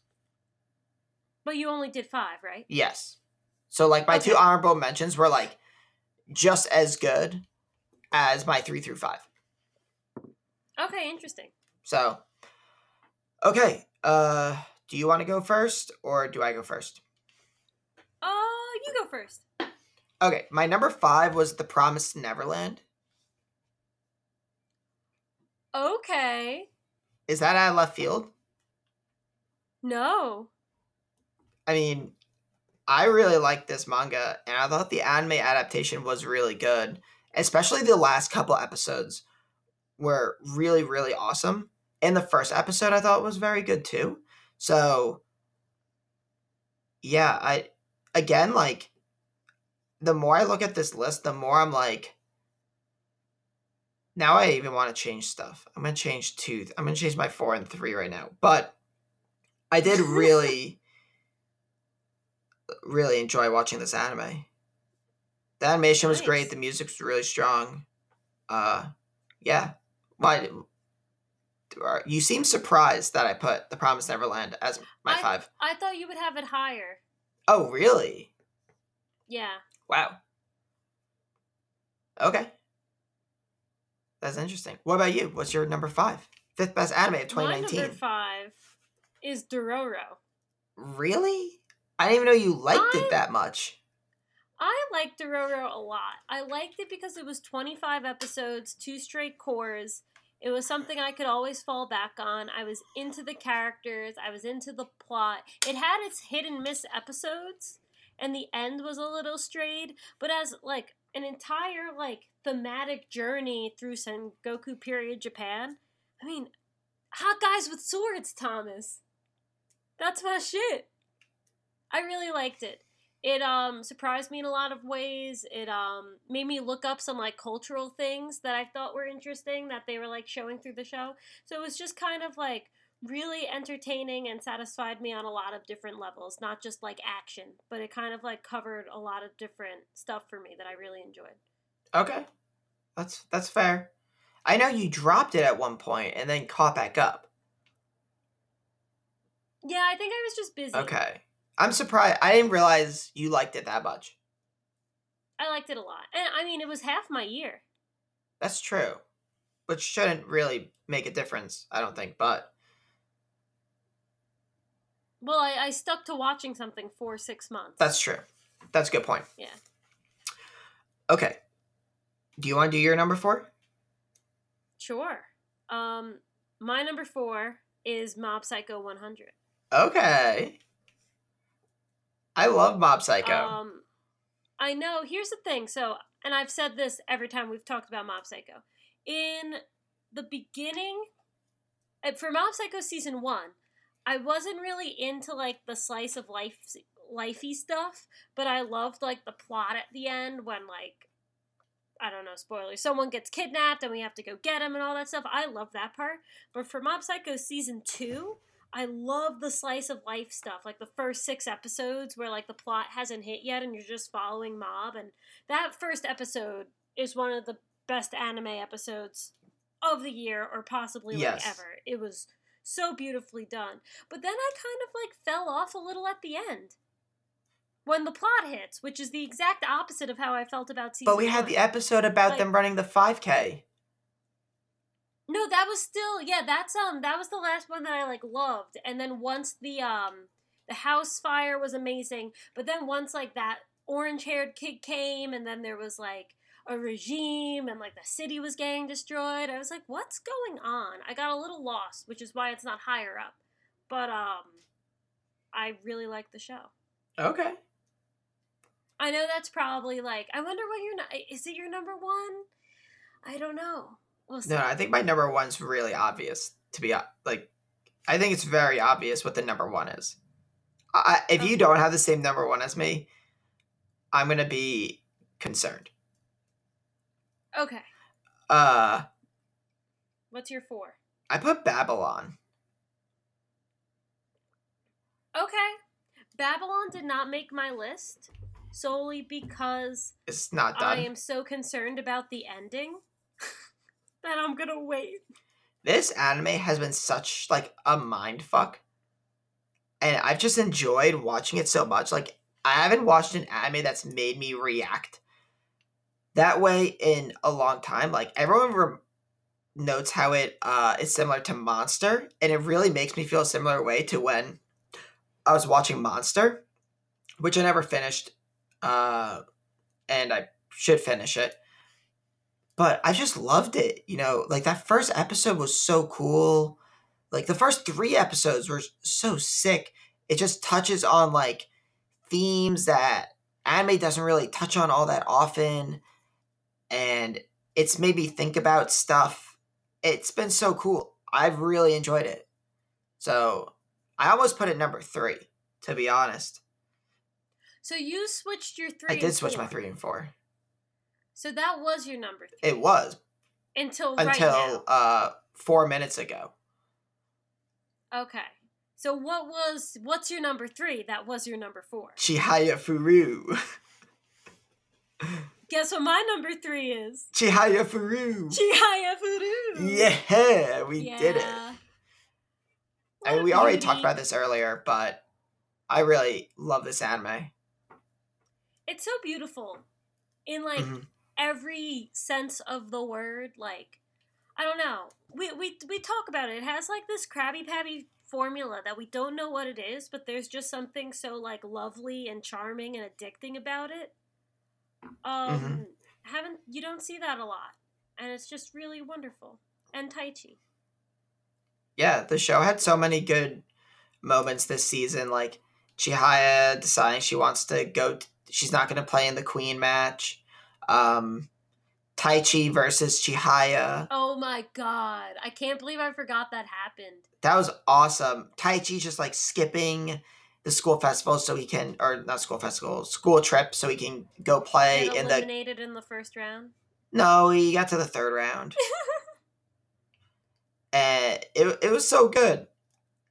But you only did five, right? Yes. So like my two honorable mentions were like just as good as my three through five. Okay, interesting. So, Okay. Uh, do you want to go first or do I go first? Uh, you go first. Okay, my number five was The Promised Neverland. Okay. Is that out of left field? No. I mean, I really liked this manga, and I thought the anime adaptation was really good. Especially the last couple episodes were really, really awesome. And the first episode I thought was very good too. So, yeah, I again like the more I look at this list, the more I'm like, now I even want to change stuff. I'm gonna change two. I'm gonna change my four and three right now. But I did really, really enjoy watching this anime. The animation was great. The music was really strong. Uh, yeah. Why? You seem surprised that I put The Promised Neverland as my I- five. I thought you would have it higher. Oh, really? Yeah. Wow. Okay. That's interesting. What about you? What's your number five? Fifth best anime of My 2019. number five is Dororo. Really? I didn't even know you liked I- it that much. I liked Dororo a lot. I liked it because it was 25 episodes, two straight cours. It was something I could always fall back on. I was into the characters, I was into the plot. It had its hit and miss episodes, and the end was a little strayed, but as like an entire like thematic journey through Sengoku period Japan, I mean, hot guys with swords, Thomas. That's my shit. I really liked it it um surprised me in a lot of ways it um made me look up some like cultural things that i thought were interesting that they were like showing through the show so it was just kind of like really entertaining and satisfied me on a lot of different levels not just like action but it kind of like covered a lot of different stuff for me that i really enjoyed Okay. That's that's fair. I know you dropped it at one point and then caught back up. Yeah i think i was just busy Okay. I'm surprised. I didn't realize you liked it that much. i liked it a lot and i mean it was half my year That's true. Which shouldn't really make a difference, I don't think, but well i, I stuck to watching something for six months that's true. That's a good point. Yeah. Okay. Do you want to do your number four? Sure. Um, my number four is Mob Psycho 100. Okay. I love Mob Psycho. Um, I know. Here's the thing. So, and I've said this every time we've talked about Mob Psycho. In the beginning, uh, for Mob Psycho season one, I wasn't really into like the slice of life, lifey stuff, but I loved like the plot at the end when like. I don't know, spoilers. Someone gets kidnapped and we have to go get him and all that stuff. I love that part. But for Mob Psycho season two, I love the slice of life stuff, like the first six episodes where like the plot hasn't hit yet and you're just following Mob. And that first episode is one of the best anime episodes of the year or possibly like ever. It was so beautifully done. But then I kind of like fell off a little at the end. When the plot hits, which is the exact opposite of how I felt about season but we had the episode about Like- them running the 5K. No, that was still yeah. That's um that was the last one that I like loved. And then once the um the house fire was amazing, but then once like that orange haired kid came, and then there was like a regime, and like the city was getting destroyed. I was like, what's going on? I got a little lost, which is why it's not higher up. But um, I really like the show. Okay. I know that's probably like I wonder what your is it your number one? I don't know. We'll. No, I think my number one's really obvious. To be like, I think it's very obvious what the number one is. I, if you don't have the same number one as me, I'm gonna be concerned. Okay, Uh, what's your four? I put Babylon. Okay. Babylon did not make my list solely because It's not done. I am so concerned about the ending that I'm gonna wait. this anime has been such like a mind fuck and i've just enjoyed watching it so much like i haven't watched an anime that's made me react that way in a long time like everyone rem- notes how it uh, is similar to Monster, and it really makes me feel a similar way to when I was watching Monster, which I never finished, uh, and I should finish it. But I just loved it. You know, like that first episode was so cool. Like the first three episodes were so sick. It just touches on like themes that anime doesn't really touch on all that often. And it's made me think about stuff. It's been so cool. I've really enjoyed it. So I almost put it number three, to be honest. So you switched your three. I did switch my three and four. So that was your number three. It was until until right uh four minutes ago. Okay. So what was what's your number three? That was your number four. Chihaya Furu. Guess what my number three is? Chihaya Furu. Chihaya Furu. Yeah, we yeah. did it. I mean, we already talked about this earlier, but I really love this anime. It's so beautiful in like Mhm. Every sense of the word. Like, I don't know. We we we talk about it. It has like this Krabby Patty formula that we don't know what it is, but there's just something so like lovely and charming and addicting about it. Um, Mhm. haven't you don't see that a lot, and it's just really wonderful and Taichi. Yeah, the show had so many good moments this season, like Chihaya deciding she wants to go. T- she's not going to play in the Queen match. Um, Taichi versus Chihaya. Oh my god! I can't believe I forgot that happened. That was awesome. Taichi just like skipping the school festival so he can, or not school festival, school trip so he can go play in the. eliminated in the first round. No, he got to the third round. and it, it was so good.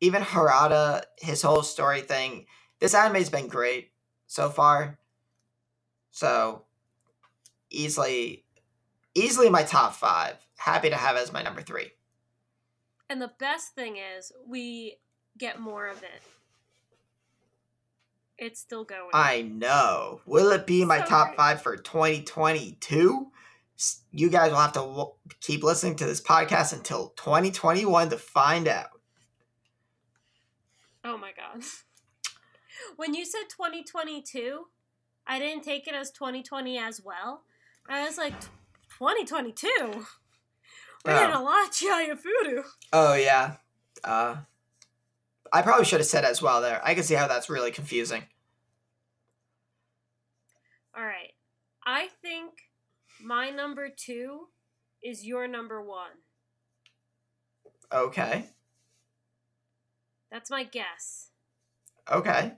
Even Harada, his whole story thing. This anime's been great so far. So easily, easily my top five. Happy to have as my number three. And the best thing is, we get more of it. It's still going. I know. Will it be my So top great. five for 2022? You guys will have to keep listening to this podcast until 2021 to find out. oh my god. when you said 2022, I didn't take it as 2020 as well. I was like, 2022? We're getting a lot of Furu. Oh yeah. Uh I probably should have said as well there. I can see how that's really confusing. All right. I think my number two is your number one. Okay. That's my guess. Okay.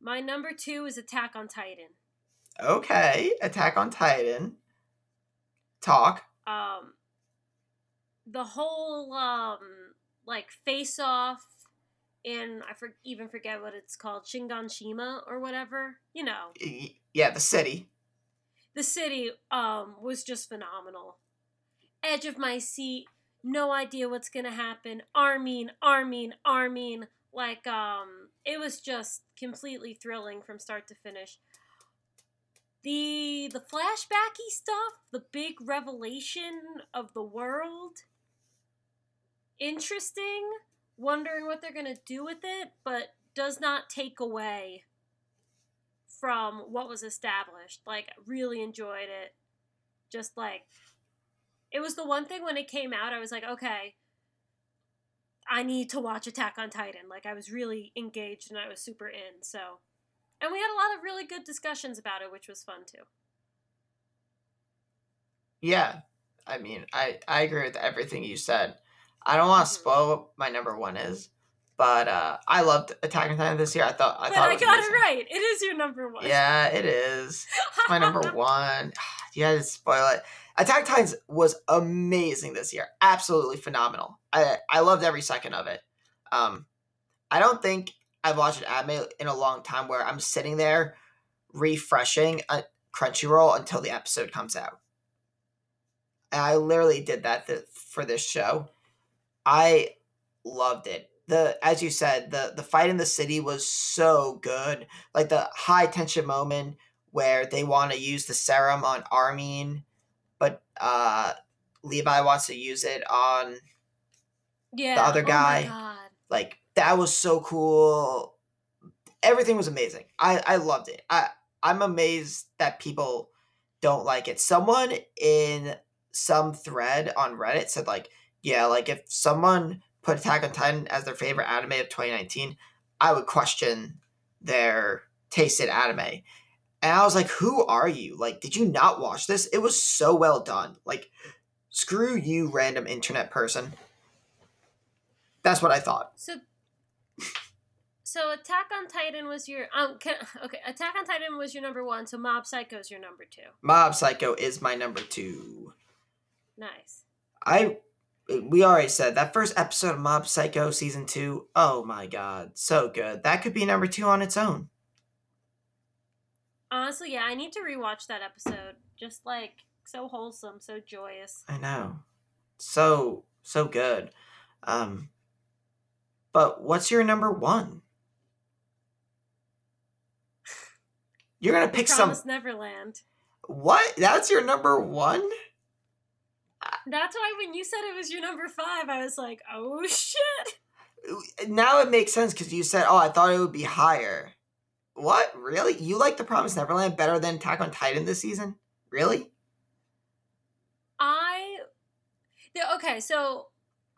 My number two is Attack on Titan. Okay. Attack on Titan. Talk. um the whole um like face off in I for, even forget what it's called Shiganshina or whatever you know Yeah, the city. the city um was just phenomenal edge of my seat no idea what's gonna happen Armin Armin Armin like um it was just completely thrilling from start to finish the the flashbacky stuff the big revelation of the world. Interesting. Wondering what they're gonna do with it but does not take away from what was established. Like really enjoyed it. Just like it was the one thing when it came out i was like okay i need to watch attack on titan. Like i was really engaged and i was super in so and we had a lot of really good discussions about it which was fun too Yeah. I mean, I I agree with everything you said. I don't want to spoil what my number 1 is, but uh I loved Attack on Titan this year. I thought I but thought i it got amazing. it right it is your number one Yeah, it is. It's my number one. You had to spoil it. Attack Titans was amazing this year. Absolutely phenomenal. I I loved every second of it. Um, I don't think I've watched an anime in a long time where I'm sitting there refreshing a Crunchyroll until the episode comes out. And I literally did that th- for this show. I loved it. The as you said, the the fight in the city was so good. Like the high tension moment where they want to use the serum on Armin, but uh Levi wants to use it on Yeah. The other oh guy. God. like that was so cool. Everything was amazing. I I loved it. I I'm amazed that people don't like it. Someone in some thread on Reddit said like, yeah, like if someone put Attack on Titan as their favorite anime of 2019, I would question their taste in anime. And I was like, who are you? Like, did you not watch this? It was so well done. Like, screw you, random internet person. That's what I thought. So, so Attack on Titan was your um. Can, okay, Attack on Titan was your number one. So Mob Psycho is your number two. Mob Psycho is my number two. Nice. I we already said that first episode of Mob Psycho season two. Oh my god, so good. That could be number two on its own. Honestly, yeah, I need to rewatch that episode. Just like so wholesome, so joyous. I know, so so good. Um, but what's your number one? You're gonna pick Promise some. Neverland. What? That's your number one? That's why when you said it was your number five, I was like, oh shit. Now it makes sense because you said, "Oh, I thought it would be higher." What? Really? You like The Promise Neverland better than Attack on Titan this season? Really? I. Okay, so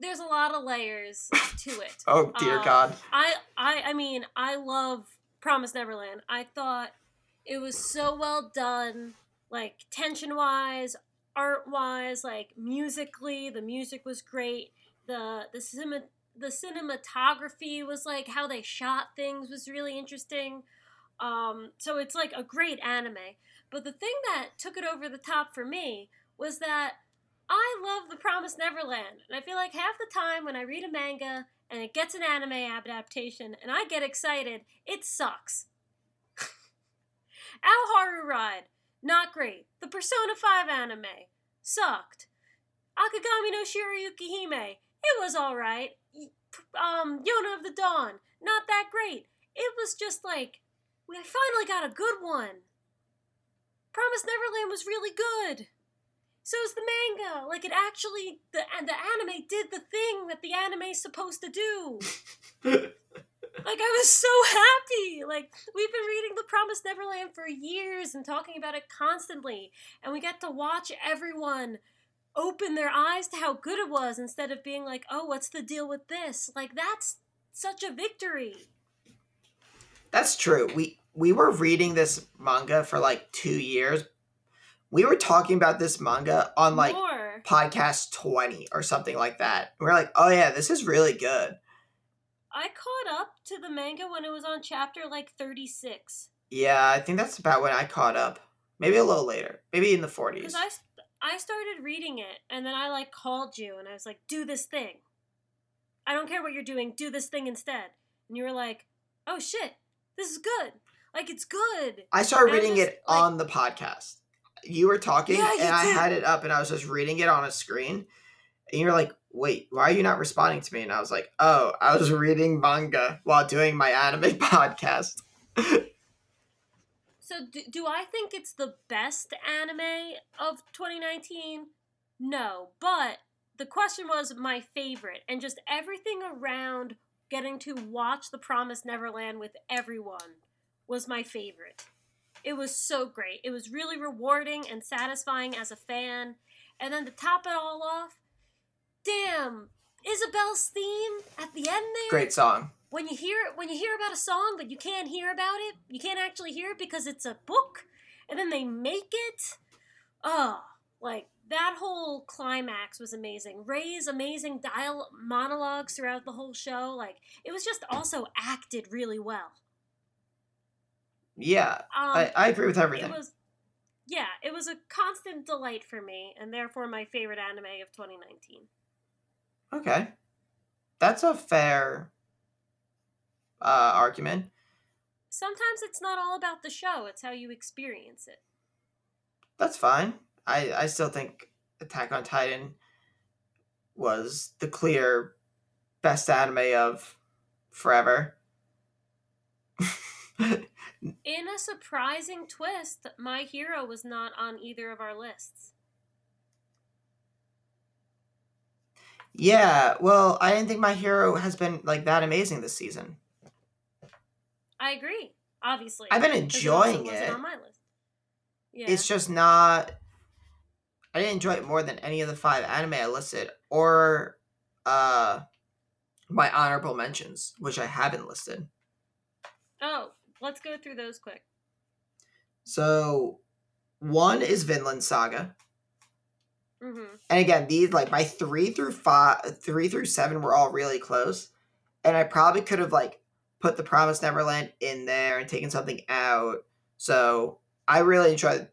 there's a lot of layers to it. Oh dear Uh, God. I I I mean, I love Promise Neverland. I thought it was so well done, like tension wise, art wise, like musically, the music was great. The the cinema the cinematography was like how they shot things was really interesting. Um, so it's like a great anime. But the thing that took it over the top for me was that I love The Promised Neverland. And I feel like half the time when I read a manga and it gets an anime adaptation and I get excited, it sucks. Ao Haru Ride, not great. The Persona 5 anime, sucked. Akagami no Shirayuki Hime, it was alright. Um, Yona of the Dawn, not that great. It was just like, we finally got a good one. Promise Neverland was really good. So is the manga. Like it actually, the and the anime did the thing that the anime's supposed to do. Like I was so happy. Like we've been reading The Promised Neverland for years and talking about it constantly, and we get to watch everyone open their eyes to how good it was instead of being like, "Oh, what's the deal with this?" Like that's such a victory. That's true. We we were reading this manga for like two years. We were talking about this manga on like More. podcast twenty or something like that. We are like, oh yeah, this is really good. I caught up to the manga when it was on chapter like 36. Yeah, I think that's about when I caught up. Maybe a little later. Maybe in the forties. Because I, I started reading it, and then I like called you, and I was like, "Do this thing. I don't care what you're doing. Do this thing instead." And you were like, "Oh shit, this is good. Like it's good." I started I reading just, it like- on the podcast. You were talking, Yeah, you and I had it up, and I was just reading it on a screen. And you were like, "Wait, why are you not responding to me?" And I was like, "Oh, I was reading manga while doing my anime podcast." So do, do I think it's the best anime of 2019? No, but the question was my favorite, and just everything around getting to watch The Promised Neverland with everyone was my favorite. It was so great. It was really rewarding and satisfying as a fan. And then to top it all off, damn, Isabel's theme at the end there? Great song. when you hear when you hear about a song but you can't hear about it you can't actually hear it because it's a book and then they make it? Oh like that whole climax was amazing. Ray's amazing dial monologues throughout the whole show like it was just also acted really well. Yeah, um I, I agree with everything. it was yeah it was a constant delight for me and therefore my favorite anime of 2019 Okay. That's a fair uh, argument. sometimes it's not all about the show it's how you experience it That's fine. I, I still think Attack on Titan was the clear best anime of forever. In a surprising twist, My Hero was not on either of our lists. Yeah, well, I didn't think my hero has been like that amazing this season. I agree. Obviously, I've been it enjoying it. on my list. Yeah. It's just not. I didn't enjoy it more than any of the five anime I listed, or uh, my honorable mentions, which I haven't listed. oh, let's go through those quick. So, one is Vinland Saga, Mm-hmm. and again, these like my three through five, three through seven were all really close, and I probably could have like put the Promise Neverland in there and taken something out. So I really enjoyed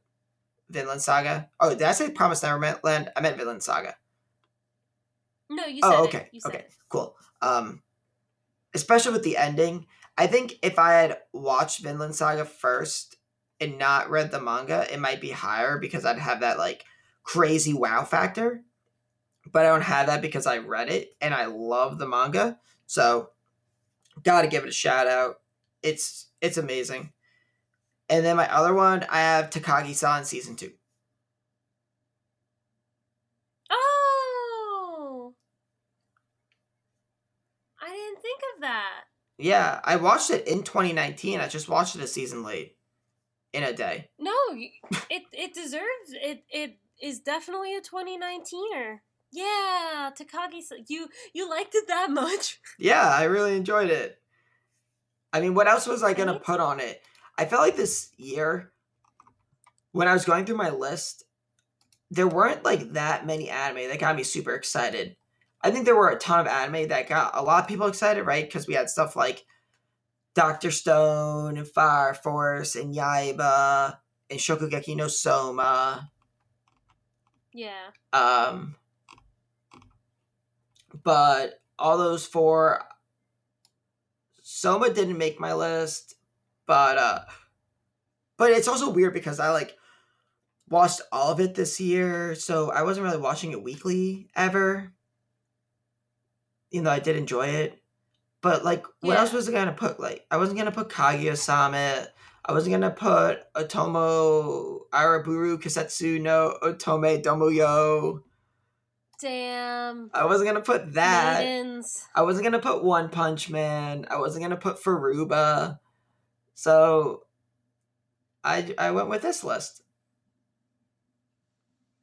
Vinland Saga. Oh, did I say Promise Neverland? I meant Vinland Saga. No, you said Oh, okay, okay, it. cool. Um, especially with the ending, I think if I had watched Vinland Saga first and not read the manga, it might be higher because I'd have that like crazy wow factor. But I don't have that because I read it and I love the manga, so gotta give it a shout out. It's it's amazing. And then my other one, I have Takagi-san season two. Oh, I didn't think of that. Yeah, I watched it in 2019. I just watched it a season late in a day. No, it it deserves it. It is definitely a 2019er. Yeah, Takagi. You you liked it that much? Yeah, I really enjoyed it. I mean, what else was I gonna put on it? I felt like this year, when I was going through my list, there weren't like that many anime that got me super excited. I think there were a ton of anime that got a lot of people excited, right? Because we had stuff like Doctor Stone and Fire Force and Yaiba and Shokugeki no Soma. Yeah. Um, but all those four, Soma didn't make my list, but uh, but it's also weird because I like watched all of it this year, so I wasn't really watching it weekly ever. Even though I did enjoy it, but like, what else was I gonna put? Like, I wasn't gonna put Kaguya-sama. I wasn't gonna put Otomo Araburu Kisetsu no Otome Domoyo. Damn. I wasn't gonna put that. Maidens. I wasn't gonna put One Punch Man. I wasn't gonna put Furuba. So I I went with this list.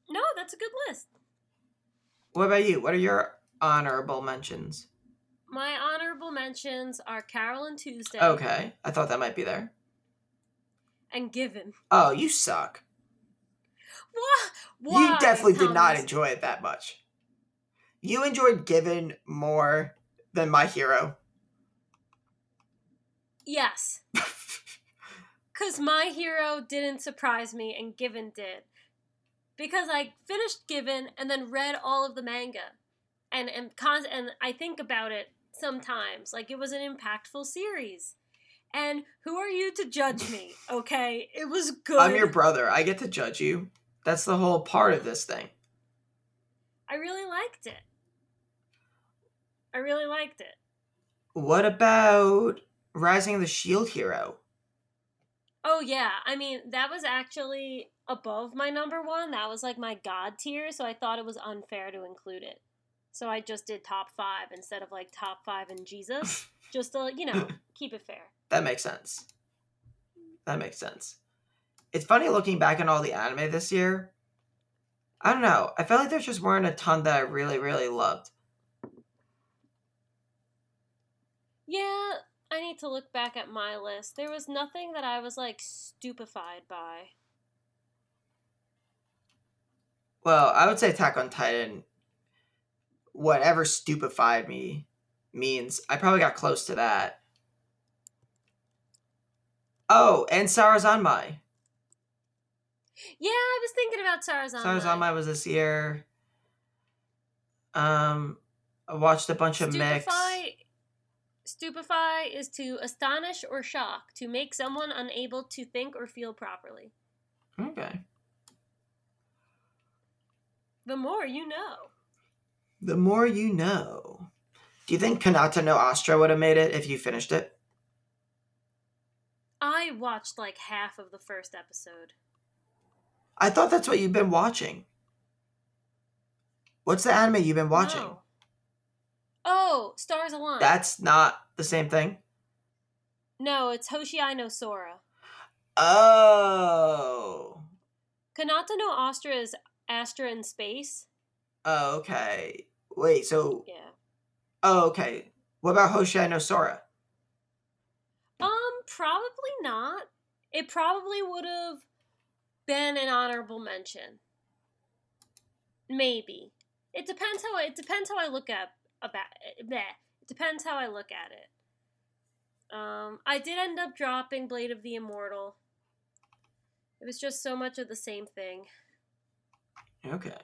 No, that's a good list. What about you? What are your honorable mentions? My honorable mentions are Carole and Tuesday. Okay, I thought that might be there. And Given. Oh, you suck. What? you definitely did not enjoy it that much. You enjoyed Given more than My Hero. Yes. Because My Hero didn't surprise me and Given did. Because I finished Given and then read all of the manga. And and, and I think about it sometimes. Like it was an impactful series. And who are you to judge me? Okay? It was good. I'm your brother. I get to judge you. That's the whole part of this thing. I really liked it. I really liked it. What about Rising the Shield Hero? Oh yeah, I mean that was actually above my number one. That was like my god tier, so I thought it was unfair to include it. So I just did top five instead of like top five and Jesus, just to you know keep it fair. That makes sense. That makes sense. It's funny looking back on all the anime this year. I don't know. I felt like there just weren't a ton that I really, really loved. Yeah, I need to look back at my list. There was nothing that I was like stupefied by. Well, I would say Attack on Titan, whatever stupefied me means, I probably got close to that. Oh, and Sarazanmai. Yeah, I was thinking about Sarazanmai. Sarazanmai was this year. Um, I watched a bunch of mix. Stupefy, stupefy is to astonish or shock, to make someone unable to think or feel properly. Okay. The more you know. The more you know. Do you think Kanata no Astra would have made it if you finished it? I watched like half of the first episode. I thought that's what you've been watching. What's the anime you've been watching? No. Oh, Stars Align. That's not the same thing. no, it's Hoshiai no Sora. Oh. Kanata no Astra is Astra in space. Oh, okay. Wait, so Yeah. oh, okay. What about Hoshiai no Sora? Um, probably not. It probably would have been an honorable mention. Maybe. It depends how it depends how I look at about bleh. It depends how I look at it. Um, I did end up dropping Blade of the Immortal. It was just so much of the same thing. Okay.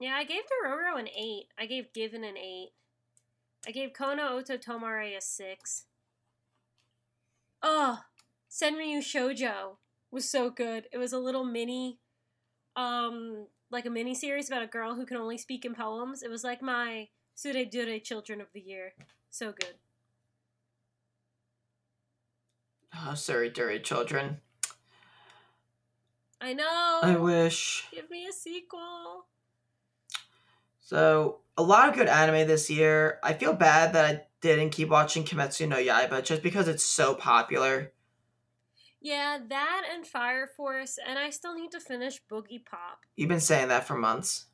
Yeah, I gave Dororo an 8. I gave Given an 8. I gave Kono Oto Tomare a 6. Oh, Senryu Shoujo was so good. It was a little mini, um, like a mini series about a girl who can only speak in poems. It was like my Sure Dure Children of the Year. So good. Oh, sorry, Dure children. I know. I wish. Give me a sequel. So, a lot of good anime this year. I feel bad that I didn't keep watching Kimetsu no Yaiba just because it's so popular. Yeah, that and Fire Force, and I still need to finish Boogiepop. You've been saying that for months.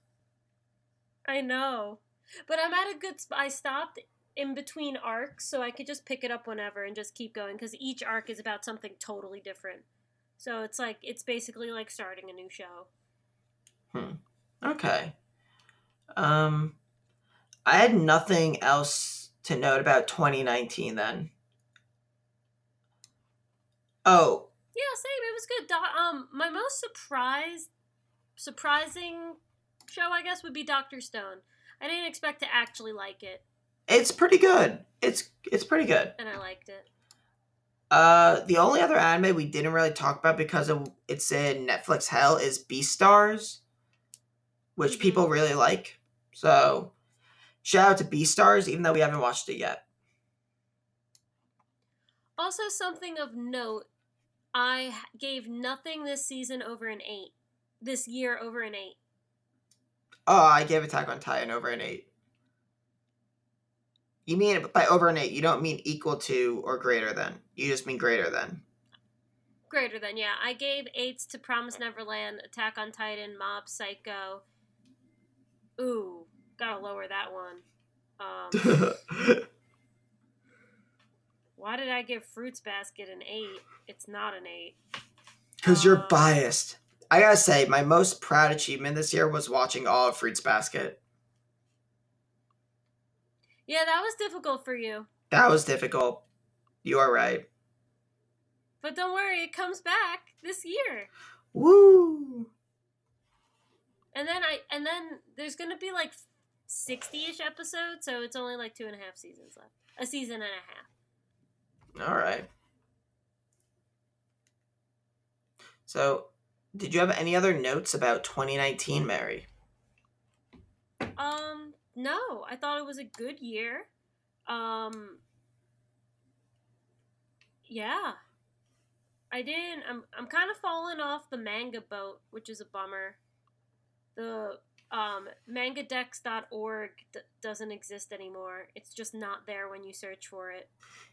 I know. But I'm at a good spot. I stopped in between arcs so I could just pick it up whenever and just keep going because each arc is about something totally different. So it's like, it's basically like starting a new show. Hmm. Okay. Um, I had nothing else to note about 2019 then. Oh, Yeah, same. It was good. Do- um, my most surprised, surprising show, I guess, would be Doctor Stone. I didn't expect to actually like it, it's pretty good. It's it's pretty good. and I liked it. Uh, the only other anime we didn't really talk about because of it's in Netflix hell is Beastars, which Mhm. people really like. So, shout out to Beastars, even though we haven't watched it yet. Also, something of note, I gave nothing this season over an eight. This year over an eight. Oh, I gave Attack on Titan over an eight. You mean by over an eight? You don't mean equal to or greater than. You just mean greater than. Greater than, yeah. I gave eights to Promise Neverland, Attack on Titan, Mob Psycho. Ooh, gotta lower that one. Um, why did I give Fruits Basket an eight? It's not an eight. Because you're Uh, biased. I gotta say, my most proud achievement this year was watching all of Fruits Basket. Yeah, that was difficult for you. That was difficult. You are right. But don't worry, it comes back this year. Woo! And then I and then there's gonna be like sixty-ish episodes, so it's only like two and a half seasons left. A season and a half. All right. So, did you have any other notes about 2019, Mary? Um, no, I thought it was a good year. Um, yeah, I didn't. I'm I'm kind of falling off the manga boat, which is a bummer. The um mangadex.org d- doesn't exist anymore. It's just not there when you search for it.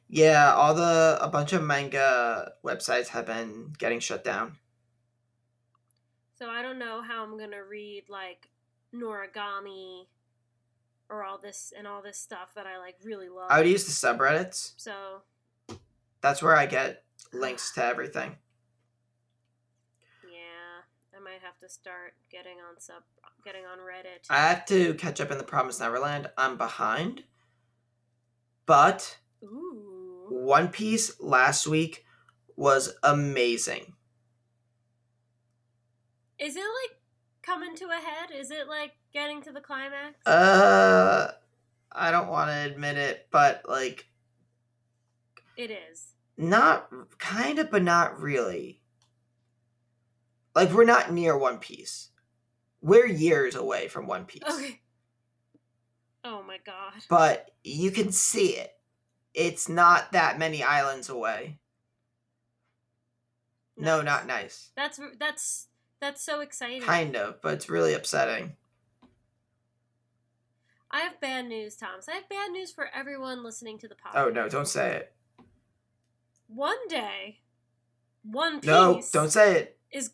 Yeah, all the a bunch of manga websites have been getting shut down. So I don't know how I'm gonna read like Noragami or all this and all this stuff that I like really love. I would use the subreddits. so That's where I get links to everything. Might have to start getting on sub, getting on Reddit. I have to catch up in the Promised Neverland. I'm behind. But Ooh, One Piece last week was amazing. is it like coming to a head? Is it like getting to the climax? Uh I don't want to admit it, but like it is. not kind of but not really. Like we're not near One Piece. We're years away from One Piece. Okay. Oh my god. But you can see it. It's not that many islands away. No, not nice. That's that's that's so exciting. Kind of, but it's really upsetting. I have bad news, Thomas. I have bad news for everyone listening to the podcast. Oh no, don't say it. One day, One Piece No, don't say it. is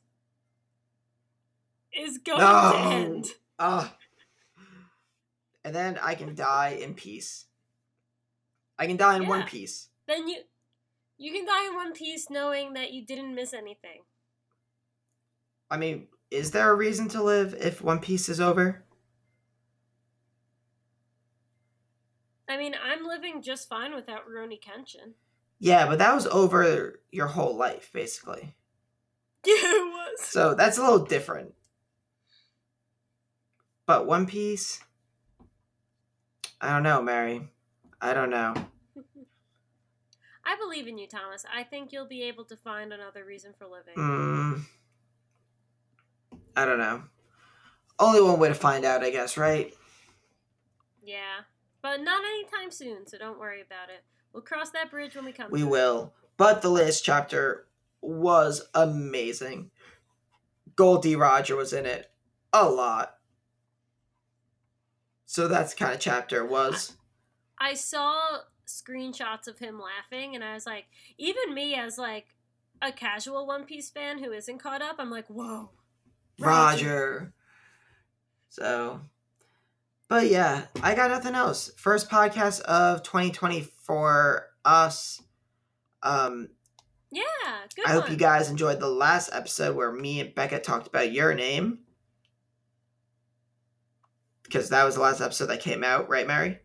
is going No. to end. Ah. And then I can die in peace. I can die in one piece. Then you you can die in one piece knowing that you didn't miss anything. I mean, is there a reason to live if One Piece is over? I mean, I'm living just fine without Rurouni Kenshin. Yeah, but that was over your whole life, basically. Yeah, it was. So that's a little different. But One Piece, I don't know, Mary. I don't know. I believe in you, Thomas. I think you'll be able to find another reason for living. Mm, I don't know. Only one way to find out, I guess, right? Yeah. But not anytime soon, so don't worry about it. We'll cross that bridge when we come We will. But the last chapter was amazing. Gol D. Roger was in it a lot. So that's kind of chapter was. I saw screenshots of him laughing, and I was like, even me as like a casual One Piece fan who isn't caught up, I'm like, whoa. Roger. So, but yeah, I got nothing else. First podcast of 2020 for us. Um, Yeah, good I hope you guys enjoyed the last episode where me and Becca talked about your name. Because that was the last episode that came out, right, Mary?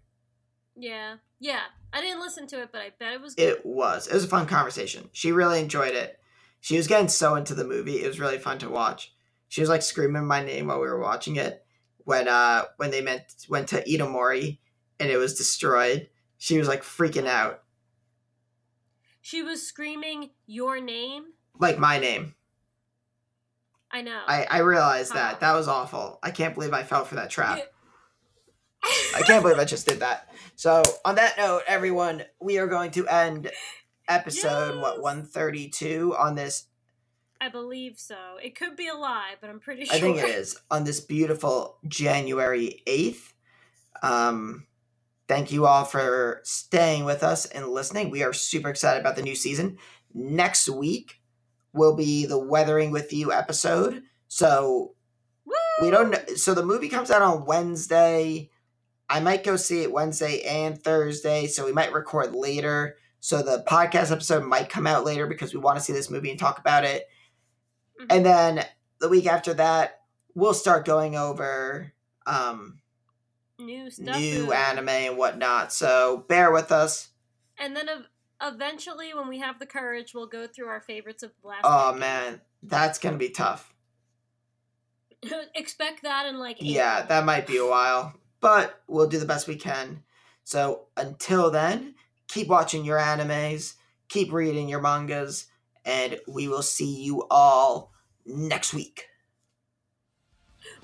Yeah, yeah. I didn't listen to it, but I bet it was good. It was. It was a fun conversation. She really enjoyed it. She was getting so into the movie. It was really fun to watch. She was like screaming my name while we were watching it. When uh when they meant went to Itomori and it was destroyed, she was like freaking out. She was screaming your name. Like my name. I know. I, I realized that. That was awful. I can't believe I fell for that trap. I can't believe I just did that. So, on that note, everyone, we are going to end episode what 132 on this I believe so. It could be a lie, but I'm pretty sure. I think it is on this beautiful January 8th. Um thank you all for staying with us and listening. We are super excited about the new season. Next week will be the Weathering with You episode. So Woo! we don't know. So the movie comes out on Wednesday. I might go see it Wednesday and Thursday, so we might record later. So the podcast episode might come out later because we want to see this movie and talk about it. Mhm. And then the week after that, we'll start going over um, New stuff. new anime and whatnot. So bear with us. And then eventually, when we have the courage, we'll go through our favorites of the last. Oh man, that's gonna be tough. Expect that in like. Yeah, that might be a while, but we'll do the best we can. So until then, keep watching your animes, keep reading your mangas, and we will see you all next week.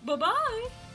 Bye bye.